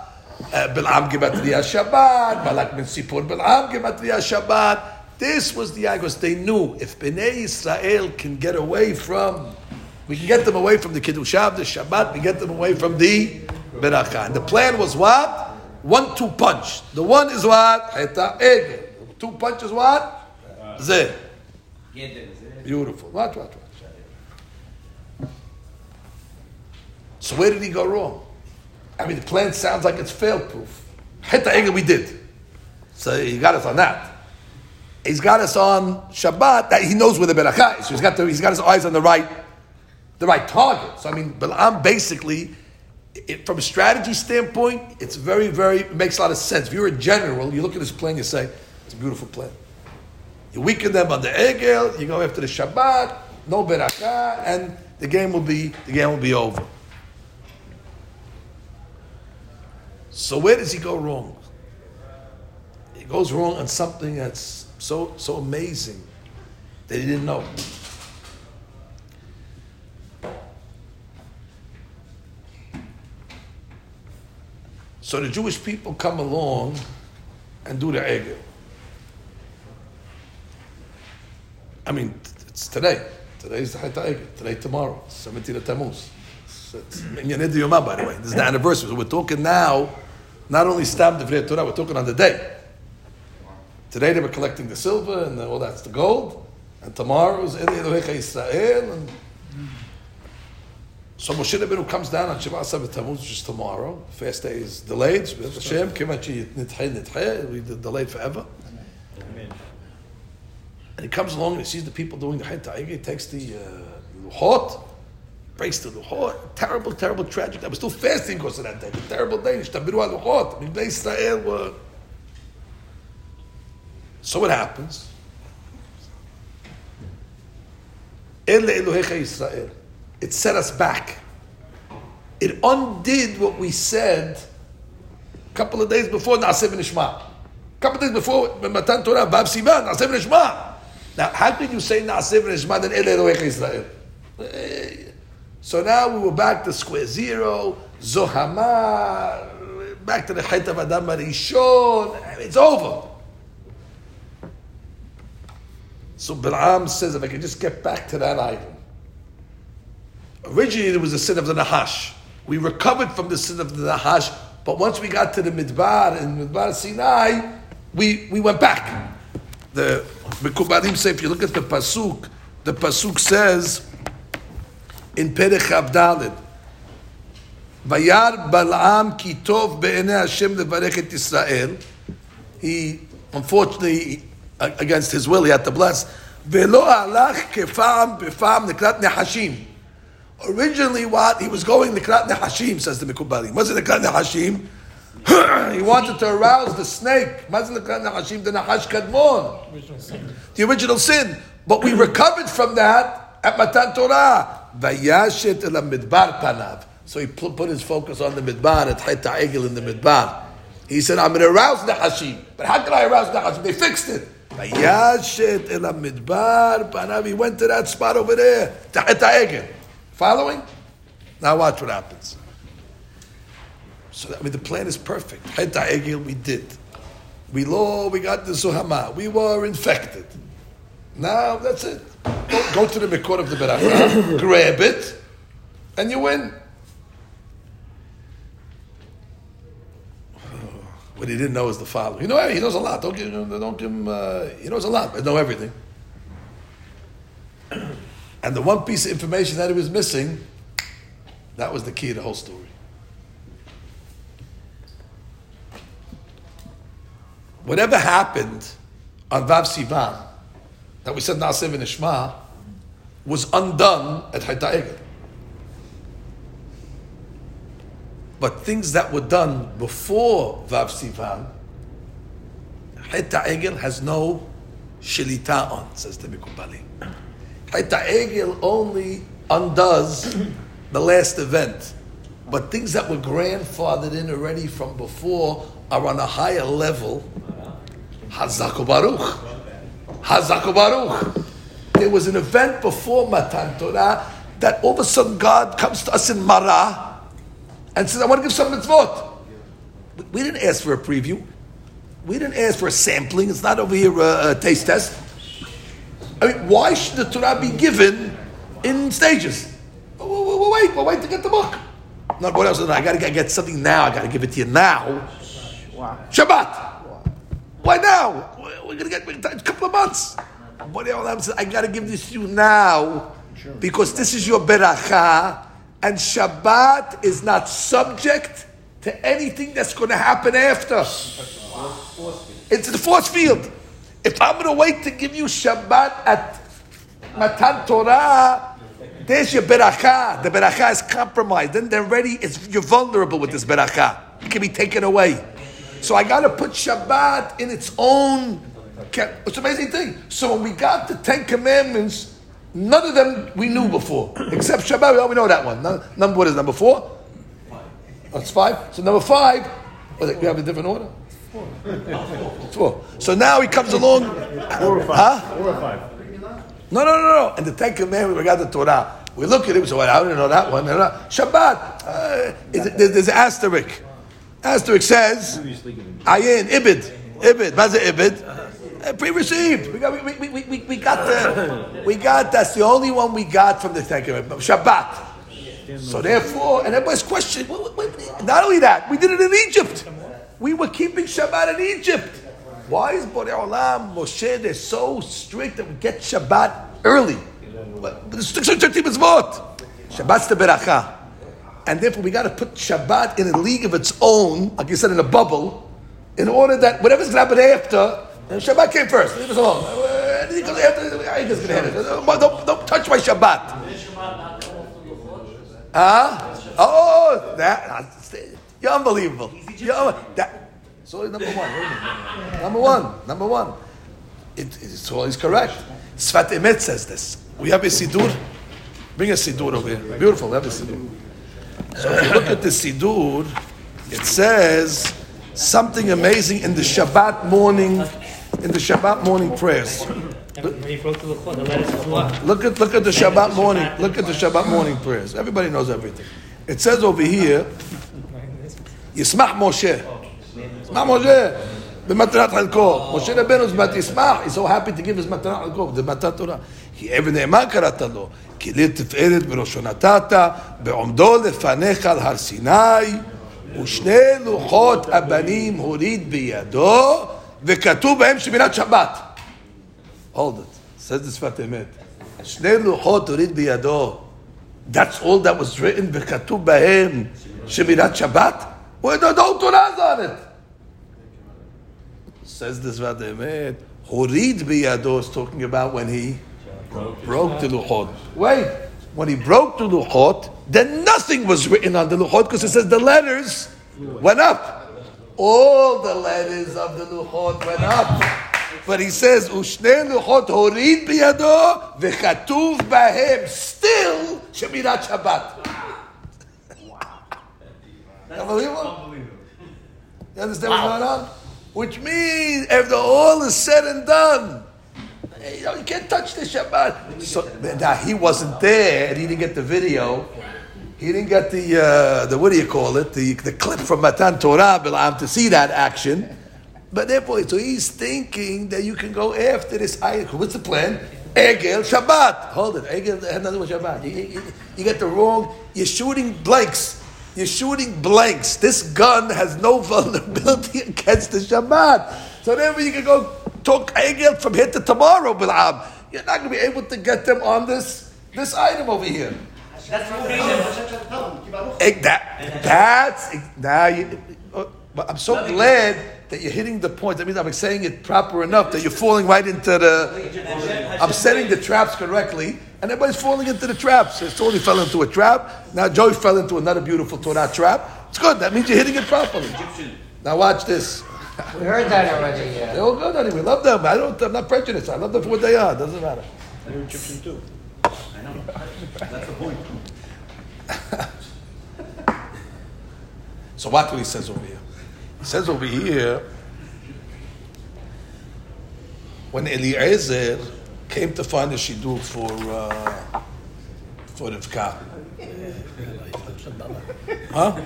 Bil'am gematria Shabbat, Balak ben Sipor, Bil'am gematria Shabbat. This was the Agos. They knew if Bnei Israel can get away from, we can get them away from the Kiddushav, the Shabbat, we get them away from the Beracha. And the plan was what? One two punch. The one is what? Heta Egel. Two punches what? Zeh. Beautiful. Watch, watch, watch. So where did he go wrong? I mean, the plan sounds like it's fail-proof. Heta Egel we did. So he got us on that. He's got us on Shabbat. He knows where the beracha is. So he's got the, he's got his eyes on the right, the right target. So I mean, Balaam basically, it, from a strategy standpoint, it's very, very it makes a lot of sense. If you're a general, you look at this plan, you say, it's a beautiful plan. You weaken them on the Egel, you go after the Shabbat, no beracha, and the game will be the game will be over. So where does he go wrong? He goes wrong on something that's so so amazing that he didn't know. So the Jewish people come along and do the Egel. I mean, it's today. Today is the Hayta Egel. Today, tomorrow. 17th of Tammuz. It's- Yomah, by the way. This is the anniversary. So we're talking now, not only Stam Devrei Torah, we're talking on the day. Today they were collecting the silver and all that's the gold. And tomorrow is Eli Israel. And so Moshe Rabbeinu comes down on Shabbat Sabbath Tammuz, which is tomorrow. The Fast day is delayed. Hashem, kivan she nitchei nitchei, we delayed forever. And he comes along and he sees the people doing the Hayta He takes the uh, luchot, breaks the luchot. Terrible, terrible, tragic. They were still fasting because of that day. The terrible day. Ishtabiru luchot. I mean, Israel were. So what happens? Ele Elohecha Israel. It set us back. It undid what we said a couple of days before Na'aseh Nishma. A couple of days before Matan Torah, Vav Sivan, Na'aseh Nishma. Now, how can you say Na'aseh Nishma then Ele Israel? Eh, So now we were back to square zero, Zohama, back to the Chet of Adam Rishon. It's over. So Bil'am says, if I could just get back to that item. Originally, there was the sin of the Nahash. We recovered from the sin of the Nahash, but once we got to the Midbar and Midbar Sinai, we, we went back. The Mekubalim say, if you look at the Pasuk, the Pasuk says in Perech Abdalid, Vayar Bal'am ki tov be'enei Hashem levarech et Yisrael. He, unfortunately, against his will, he had to bless. Ve'lo alach kefam befam nekrat nehashim. Originally, what he was going nekrat nehashim, says the Mikubalim. Was it nekrat nehashim? he wanted to arouse the snake. Mazal nekrat nehashim, the nahash kadmon Original sin. the original sin. But we recovered from that at Matan Torah. Vayashet el midbar panav. So he put his focus on the midbar at Chet Egel in the midbar. He said, "I'm going to arouse the Hashim." But how can I arouse the Hashim? They fixed it. Vayashet el midbar panav. He went to that spot over there, to Chet Egel. Following? Now watch what happens. So I mean, the plan is perfect. Het we did. We law, we got the Zuhama. We were infected. Now that's it. Go, go to the Mikor of the Beracha, grab it, and you win. What he didn't know is the following. You know, he knows a lot. Don't give, him. don't give him. Uh, he knows a lot, but know everything. And the one piece of information that he was missing, that was the key to the whole story. Whatever happened on Vav Sivan, that we said Na'aseh and Ishma, was undone at Haita'egel. But things that were done before Vav Sivan, Haita'egel has no shilita on, says the Mikubali. Haita'egel only undoes the last event. But things that were grandfathered in already from before are on a higher level. Hazaku Baruch. Hazaku Baruch. There was an event before Matan Torah that all of a sudden God comes to us in Mara and says, I want to give some mitzvot. We- didn't ask for a preview. We didn't ask for a sampling. It's not over here a, a taste test. I mean, why should the Torah be given in stages? We'll, we'll- we'll wait. We'll wait to get the book. Not what else. I got to get something now. I got to give it to you now. Shabbat. Why now? We're to get a couple of months. What else? I got to give this to you now because this is your beracha, and Shabbat is not subject to anything that's going to happen after. It's the force field. If I'm going to wait to give you Shabbat at Matan Torah, there's your beracha. The beracha is compromised. Then they're ready. It's, you're vulnerable with this beracha. It can be taken away. So I got to put Shabbat in its own. It's an amazing thing. So when we got the Ten Commandments, none of them we knew before, except Shabbat. We we know that one. Num- Number what is number four? That's five. So number five. We have a different order. It's four. So now he comes along. Four or five. Huh? Four or five. No, no, no, no. And the Ten Commandments, we got the Torah. We look at it, we say, well, I don't know that one. No, no. Shabbat, uh, it- there's, there's an asterisk. Asterisk says. Ayin, Ibid. Ibid. What's Ibid? Uh, Pre-received. We got, we, we, we, we, we got the, we got, that's the only one we got from the Ten Commandments. Shabbat. So therefore, and everybody's questioning, wait, wait, wait. not only that, we did it in Egypt. We were keeping Shabbat in Egypt. Why is Borei Olam, Moshe, they're so strict that we get Shabbat early? But, but it's 613 mitzvot. Shabbat's the beracha. And therefore we got to put Shabbat in a league of its own, like you said, in a bubble, in order that whatever's going to happen after, Shabbat came first. Leave us alone. Anything comes after, I ain't gonna hit it. Don't, don't touch my Shabbat. Huh? Oh, that you're unbelievable. You're, oh, that, so number one. Number one. Number one. It, is correct. Sfat Emet says this. We have a Sidur. Bring a Sidur over here. Beautiful, We have a Sidur. So if you look at the Sidur, it says something amazing in the Shabbat morning, in the Shabbat morning prayers. Look at look at the Shabbat morning. Look at the Shabbat morning prayers. Everybody knows everything. It says over here, Yismach Moshe. Yismach Moshe. במתנת חלקו. משה רבנו זאת אומרת ישמח, he's so happy to give his מתנת חלקו, זה מתנת תורה. כי אבן נאמן קראת לו, כי לי תפארת בראשו נתת, בעומדו לפניך על הר סיני, ושני לוחות הבנים הוריד בידו, וכתוב בהם שמירת שבת. Hold it, says the שפת אמת. שני לוחות הוריד בידו. That's all that was written, וכתוב בהם שמירת שבת? Well, whole Torah's on it. Says the Sfat Emet, Horid biyado is talking about when he broke the Luchot. Wait, when he broke the Luchot, then nothing was written on the Luchot because it says the letters went up. All the letters of the Luchot went up. But he says, Ushne Luchot Horid biyado, v'chatuv bahem, still Shemirat Shabbat. Unbelievable. You understand what's going on? Which means, after all is said and done, you know, you can't touch the Shabbat. So now he wasn't there, and he didn't get the video. He didn't get the uh, the what do you call it? The the clip from Matan Torah Bilam to see that action. But therefore, so he's thinking that you can go after this. What's the plan? Egel Shabbat. Hold it. Egel has nothing with Shabbat. You, you, you get the wrong. You're shooting blanks. You're shooting blanks. This gun has no vulnerability against the Shabbat. So therefore, you can go talk Egel from here to tomorrow, Bil'am. You're not going to be able to get them on this this item over here. That's the reason. That, that's now you. Oh, but I'm so glad that you're hitting the point. That means I'm saying it proper enough that you're falling right into the. I'm setting the traps correctly, and everybody's falling into the traps. So Tony fell into a trap. Now Joey fell into another beautiful Torah trap. It's good. That means you're hitting it properly. Egyptian. Now watch this. We heard that already. They're Yeah. all good, honey. We love them. I don't. I'm not prejudiced. I love them for what they are. Doesn't matter. You're Egyptian too. I know. That's the point. So what do he says over here? He says over here, when Eliezer came to find a shidduch for uh, for Rivka. Huh?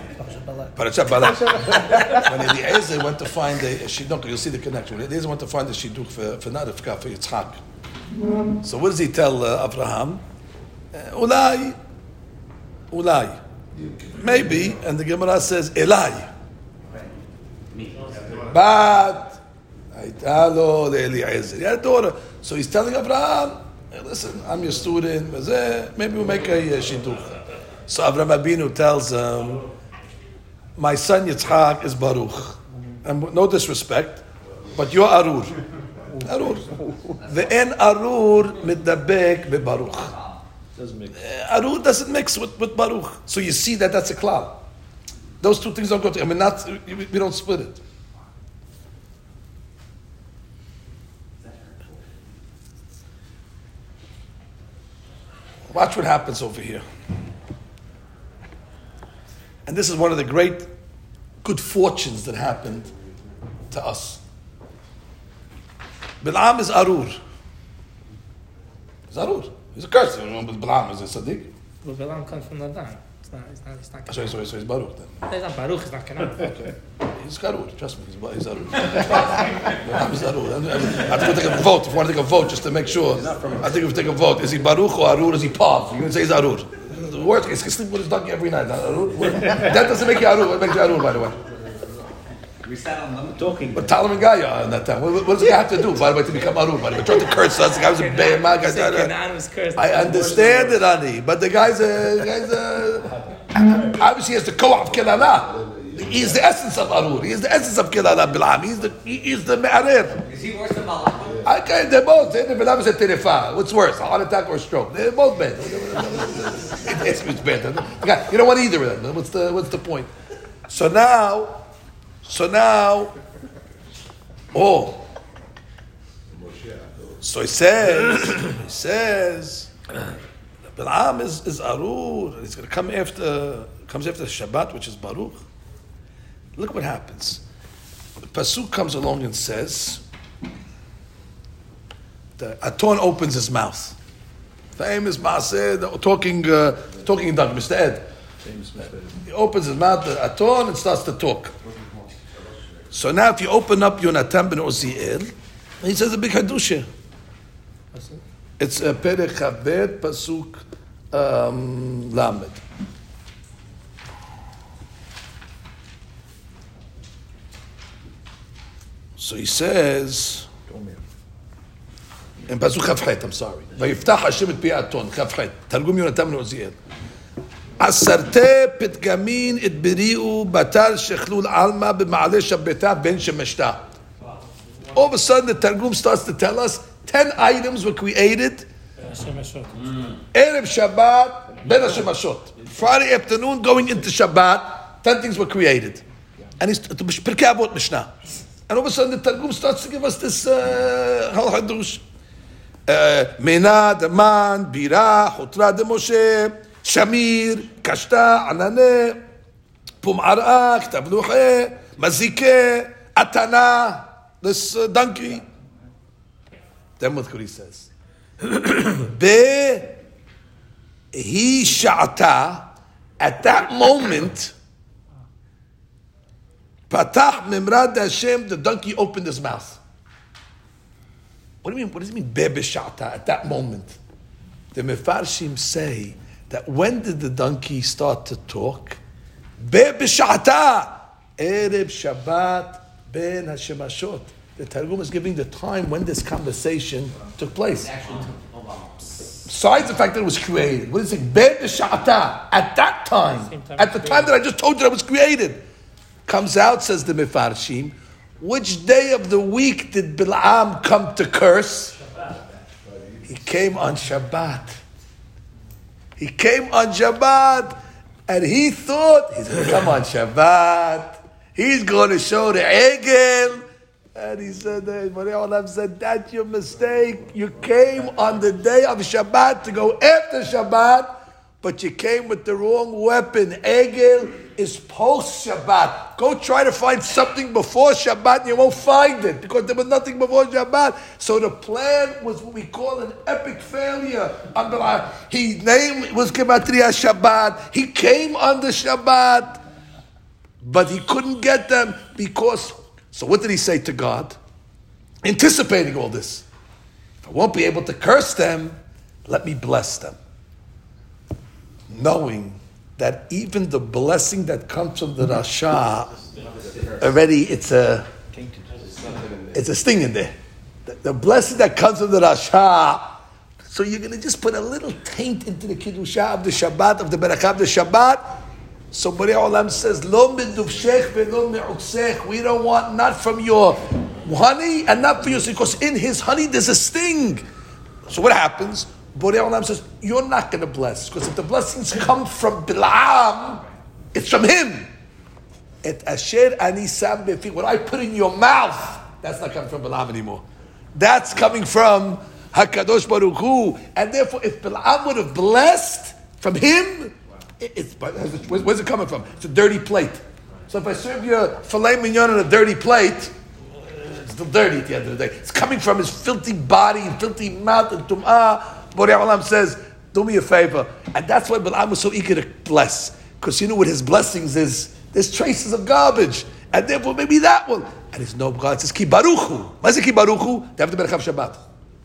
Parashat Balak. when Eliezer went to find a, shidduch, you'll see the connection. When went to find a shidduch for, for not Rivka, for Yitzchak. So what does he tell uh, Abraham? Uh, Ulai, Ulai. Maybe, and the Gemara says, Elai. But, Eliezer. He had a daughter. So he's telling Abraham, hey, listen, I'm your student. Maybe we'll make a uh, shidduch. So Abraham Abinu tells him, my son Yitzchak is Baruch. And no disrespect, but you're Arur. Arur. Ve'en Arur mitdabek beBaruch. Doesn't make Arur doesn't mix with, with Baruch. So you see that that's a cloud. Those two things don't go together. I mean, not, we don't split it. Watch what happens over here. And this is one of the great good fortunes that happened to us. Bilam is Arur. He's Arur. He's a curse. Bilam is a Sadiq. But Bilam comes from Ladan. It's not, it's not, it's not So, so, so he's Baruch then. It's not Baruch, it's not Canaan. He's Karur, trust me, he's, he's Arur. Bilam is Arur. I think we'll take a vote, if you want to take a vote, just to make sure. I think if we take a vote, is he Baruch or Arur, is he Pav? You're going to say he's Arur. The word, he's going to with his donkey every night. Arur. That doesn't make you Arur, it makes you Arur, by the way. We sat on them. talking. But Talam and Gaya in uh, that time. What, what does the guy have to do, by the way, to become Arur? By the way, trying to curse us, the guy was a bad man. He said Canaan was cursed. I understand it, Ani, but the guy's a, guy's a, obviously he has the co-op kilala. He is the essence of Arur. He is the essence of kilala Bilam. He's the he is the me'arer. Is he worse than Malach? I can, they're both. They're Bilam is a terefa. What's worse, a heart attack or a stroke? They're both bad. it's, it's bad. The You don't want either of them. What's the what's the point? So now, so now, oh. So he says, he says, Bilam is, is Arur. He's going to come after, comes after Shabbat, which is Baruch. Look what happens. The Pasuk comes along and says, the Aton opens his mouth. Famous Maaseh, talking, uh, talking Doug, Mr. Ed. He opens his mouth, the Aton, and starts to talk. So now if you open up Yonatan ben Uziel, he says a big Hadusha. It's a Perek Chabet, Pasuk um, Lamed. So he says, in Pasuk Chavchet, I'm sorry. ויפתח השם את פי האתון, כ"ח, תרגום יונתן בן עוזיאל. עשרתי פתגמין את בריאו בתר שכלול עלמא במעלה שבתה בין שמשתה. All of a sudden the Targum starts to tell us 10 items were created השמשות. Erev Shabbat, Ben Hashemashot. Friday afternoon, going into Shabbat, 10 things were created. And he's Pirkei Avot Mishnah. And all of a sudden the Targum starts to give us this uh, Hal Hadush. Mena, Daman, Bira, Chotra de Moshe, Shamir, Kashta, Anane, Ara, Ktav Luche, Mazike, Atana, this uh, donkey. Then what he says. He sha'ata, at that moment, Patach Memrad Hashem, the donkey opened his mouth. What do you mean? What does it mean? Be b'sha'ata, at that moment. The Mefarshim say that when did the donkey start to talk? Be b'sha'ata, Erev Shabbat ben Hashemashot. The Targum is giving the time when this conversation took place. Besides the fact that it was created, what is it? Bet sha'ata at that time, time at the time that I just told you that it was created, comes out says the Mefarshim. Which day of the week did Bilam come to curse? He came on Shabbat. He came on Shabbat, and he thought he's going to come on Shabbat. He's going to show the Egel. And he said, Olam said, that's your mistake. You came on the day of Shabbat to go after Shabbat, but you came with the wrong weapon. Egel is post Shabbat. Go try to find something before Shabbat and you won't find it because there was nothing before Shabbat. So the plan was what we call an epic failure. He name was Gematria Shabbat. He came under Shabbat, but he couldn't get them because so what did he say to God? Anticipating all this. If I won't be able to curse them, let me bless them. Knowing that even the blessing that comes from the Rasha, already it's a it's a sting in there. The, the blessing that comes from the Rasha, so you're going to just put a little taint into the Kiddusha of the Shabbat, of the Barakah of the Shabbat, so Borei Olam says, Lo. We don't want not from your honey and not for yours, because in his honey there's a sting. So what happens? Borei Olam says, you're not going to bless, because if the blessings come from Bilam, it's from him. Et asher ani befi. What I put in your mouth, that's not coming from Bilam anymore. That's coming from Hakadosh Baruch Hu. And therefore, if Bilam would have blessed from him, it- it's where's, where's it coming from? It's a dirty plate. So if I serve you a filet mignon on a dirty plate, it's still dirty at the end of the day. It's coming from his filthy body filthy mouth and tum'ah. Borei Olam says, do me a favor. And that's why Balaam was so eager to bless. Because you know what his blessings is? There's traces of garbage. And therefore maybe that one. And it's no God. It says, Ki Baruchu. What is Ki Baruchu? They have the Berachah Shabbat.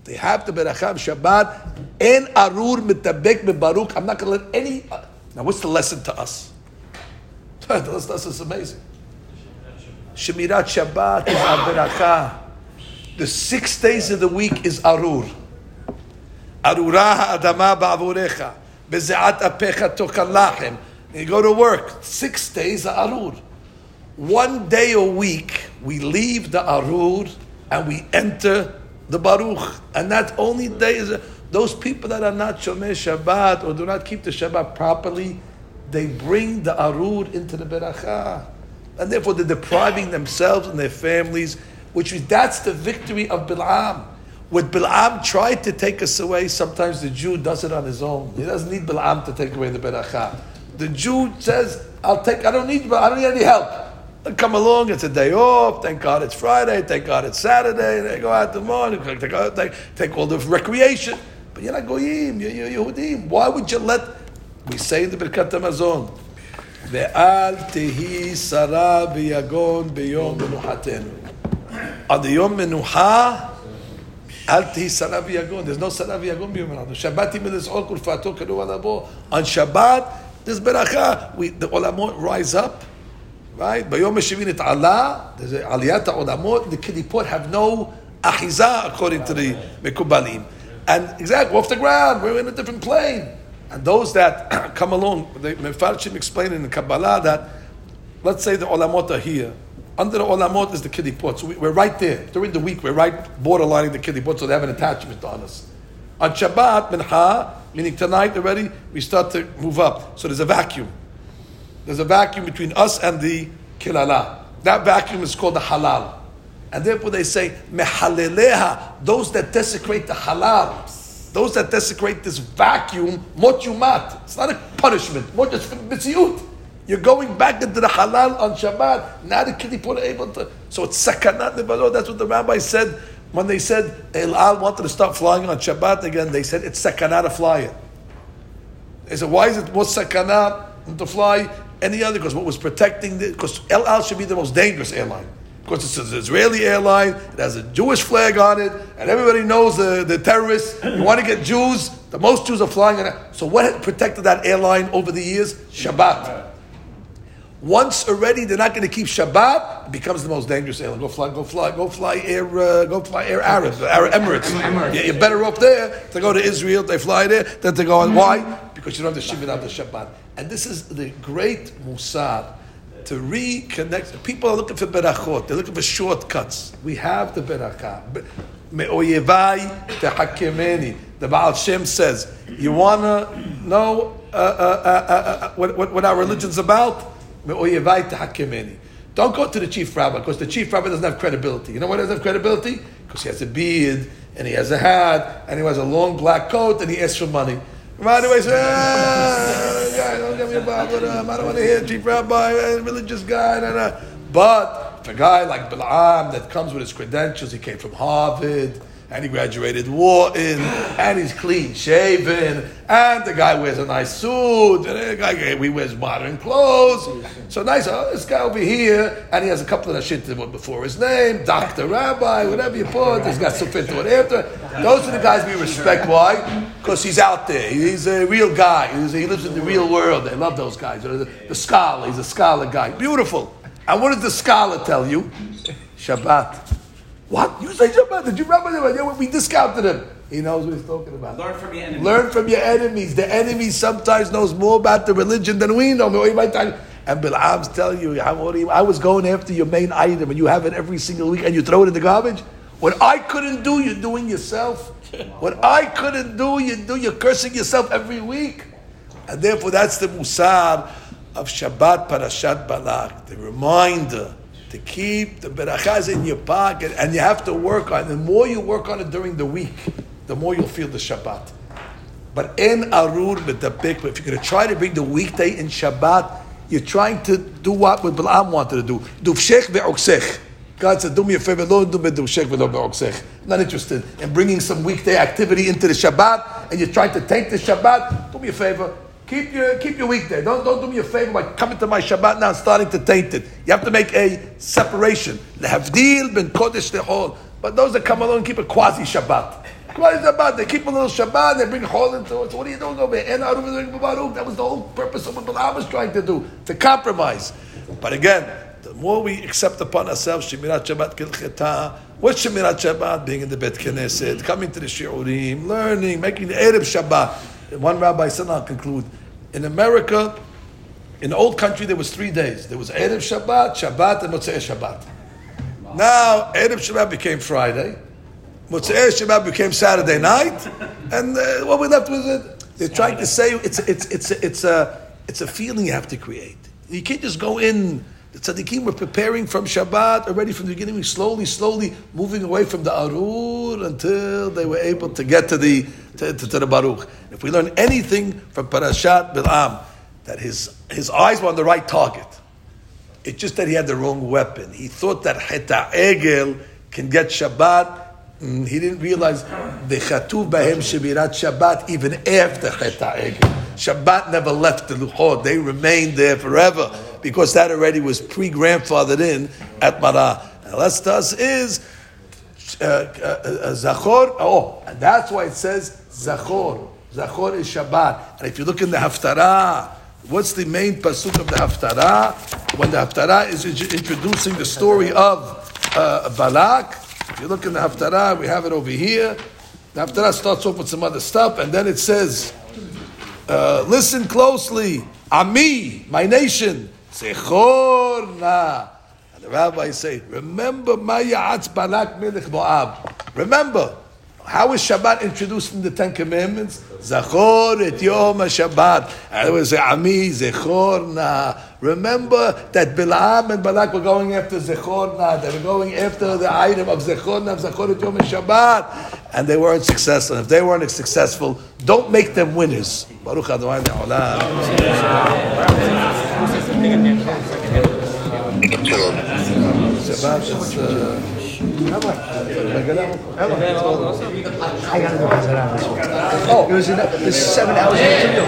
They have the Berachah Shabbat. En arur mitabek Baruch. I'm not going to let any... uh, now what's the lesson to us? the lesson to us is amazing. Shemirat Shabbat is Aberachah. The six days of the week is Arur. Arura ha'adama ba'avorecha. Beze'at apecha tokalachem. You go to work. Six days Arur. One day a week, we leave the Arur and we enter the Baruch. And that only day is those people that are not Shomer Shabbat or do not keep the Shabbat properly, they bring the Arur into the Beracha. And therefore they're depriving themselves and their families, which is that's the victory of Bilam. What Bilam tried to take us away, sometimes the Jew does it on his own. He doesn't need Bilam to take away the beracha. The Jew says, "I'll take. I don't need. I don't need any help. I'll come along. It's a day off. Thank God it's Friday. Thank God it's Saturday. They go out the morning. Take, take, take all the recreation. But you're not goyim. You're, you're Yehudim. Why would you let? We say in the Birkat Hamazon. ואל תהי שרה ויגון ביום מנוחתנו. On the יום מנוחה, Alti Sarav Yagon. There's no Sarav Yagon Biyomelado. Shabbat Yimel is all Kurfato Kadu Alabo. On Shabbat, there's Beracha. We, the Olamot rise up, right? Bayom Meshivin it Allah. There's Aliyat Olamot. The Kelipot have no Achiza according to the Mekubalim. And exactly, off the ground. We're in a different plane. And those that come along, the Mefarshim explain in the Kabbalah that, let's say the Olamot are here. Under the Olamot is the Kelipot. So we, we're right there. During the week, we're right borderlining the Kelipot, so they have an attachment on us. On Shabbat, Mincha, meaning tonight already, we start to move up. So there's a vacuum. There's a vacuum between us and the Kilala. That vacuum is called the Halal. And therefore they say, Mehaleleha, those that desecrate the Halal. Those that desecrate this vacuum, mot yumat. It's not a punishment. It's mitziyut. You're going back into the halal on Shabbat. Now the are able to. So it's sakanat nebalo. That's what the rabbi said when they said El Al wanted to stop flying on Shabbat again. They said it's sakanat to fly it. They said why is it more sakanat to fly any other? Because what was protecting the because El Al should be the most dangerous airline. Because it's an Israeli airline, it has a Jewish flag on it, and everybody knows the, the terrorists. You want to get Jews, the most Jews are flying on it. So what protected that airline over the years? Shabbat. Once already they're not going to keep Shabbat, it becomes the most dangerous airline. Go fly, go fly, go fly Air, uh, go fly Air Arab, Arab Emirates. Emirates. Yeah, you're better off there to go to Israel. They fly there then to go on. Why? Because you don't have to ship it out the Shabbat. And this is the great Musar to reconnect. People are looking for berachot. They're looking for shortcuts. We have the beracha. Me'oyevai tehakemeni. The Baal Shem says, you want to know uh, uh, uh, what, what, what our religion's about? Don't go to the chief rabbi because the chief rabbi doesn't have credibility. You know why he doesn't have credibility? Because he has a beard and he has a hat and he wears a long black coat and he asks for money. Right away, say, ah, guy, don't get me involved with. I don't want to hear chief rabbi, religious guy. Nah, nah. But if a guy like Balaam that comes with his credentials, he came from Harvard, and he graduated Wharton, and he's clean shaven, and the guy wears a nice suit, and the guy he wears modern clothes. So nice, oh, this guy over here, and he has a couple of shit before his name, Doctor Rabbi, whatever you put. He's got something to it after. Those are the guys we respect. Why? Because he's out there. He's a real guy. He's, he lives in the real world. They love those guys. The, the scholar. He's a scholar guy. Beautiful. And what does the scholar tell you? Shabbat. What? You say Shabbat? Did you remember that? Yeah, we discounted him. He knows what he's talking about. Learn from your enemies. Learn from your enemies. The enemy sometimes knows more about the religion than we know. And Bil'am's telling you, I was going after your main item and you have it every single week and you throw it in the garbage? What I couldn't do, you're doing yourself. What I couldn't do, you do. You're cursing yourself every week. And therefore, that's the musar of Shabbat Parashat Balak, the reminder to keep the berachas in your pocket, and you have to work on it. The more you work on it during the week, the more you'll feel the Shabbat. But in arur b'tapik, if you're going to try to bring the weekday in Shabbat, you're trying to do what what Balaam wanted to do. Duvshech ve'oksech. God said, do me a favor, don't do beduvshech ve'oksech. Not interested in bringing some weekday activity into the Shabbat, and you're trying to take the Shabbat. Do me a favor, Keep your keep your weekday. Don't don't do me a favor by coming to my Shabbat now and starting to taint it. You have to make a separation. Lehavdil ben kodesh lehol. But those that come along keep a quasi Shabbat. Quasi Shabbat. They keep a little Shabbat. They bring hol into it. So what are you doing over here? That was the whole purpose of what Balaam was trying to do to compromise. But again, the more we accept upon ourselves Shemirat Shabbat Kehilchata, what's Shemirat Shabbat? Being in the Bet Knesset, coming to the Shiurim, learning, making the Erev Shabbat. One rabbi said, I'll conclude in America, in the old country, there was three days. There was Erev Shabbat, Shabbat, and Motzei Shabbat. Now, Erev Shabbat became Friday. Motzei Shabbat became Saturday night. And uh, what we left with it, they're trying to say it's, it's, it's, it's, a, it's a feeling you have to create. You can't just go in. The tzaddikim were preparing from Shabbat already from the beginning. Slowly, slowly moving away from the arur until they were able to get to the to, to, to the Baruch. If we learn anything from Parashat Bilam, that his his eyes were on the right target. It's just that he had the wrong weapon. He thought that Heta Egel can get Shabbat. Mm, He didn't realize the Chatuv Bahem Shabirat Shabbat even after Heta Egel. Shabbat never left the Luchot. They remained there forever because that already was pre-grandfathered in at Marah. And less to us is uh, uh, uh, Zachor. Oh, and that's why it says Zachor. Zachor is Shabbat. And if you look in the Haftarah, what's the main pasuk of the Haftarah? When the Haftarah is int- introducing the story of uh, Balak, if you look in the Haftarah, we have it over here. The Haftarah starts off with some other stuff, and then it says, uh, listen closely. Ami, my nation. Zechor na. And the rabbis say, remember Mayatz Balak Melech Moab. Remember, how is Shabbat introduced in the Ten Commandments? Zachor et Yom HaShabbat. And it was Ami, Zechor na. Remember that Bilam and Balak were going after Zechor na. They were going after the item of Zechor na, Zachor et Yom HaShabbat. And they weren't successful. And if they weren't successful, don't make them winners. Baruch Adonai Le'olam. Uh, I gotta go visit on this one. Oh, it was in, it's seven hours into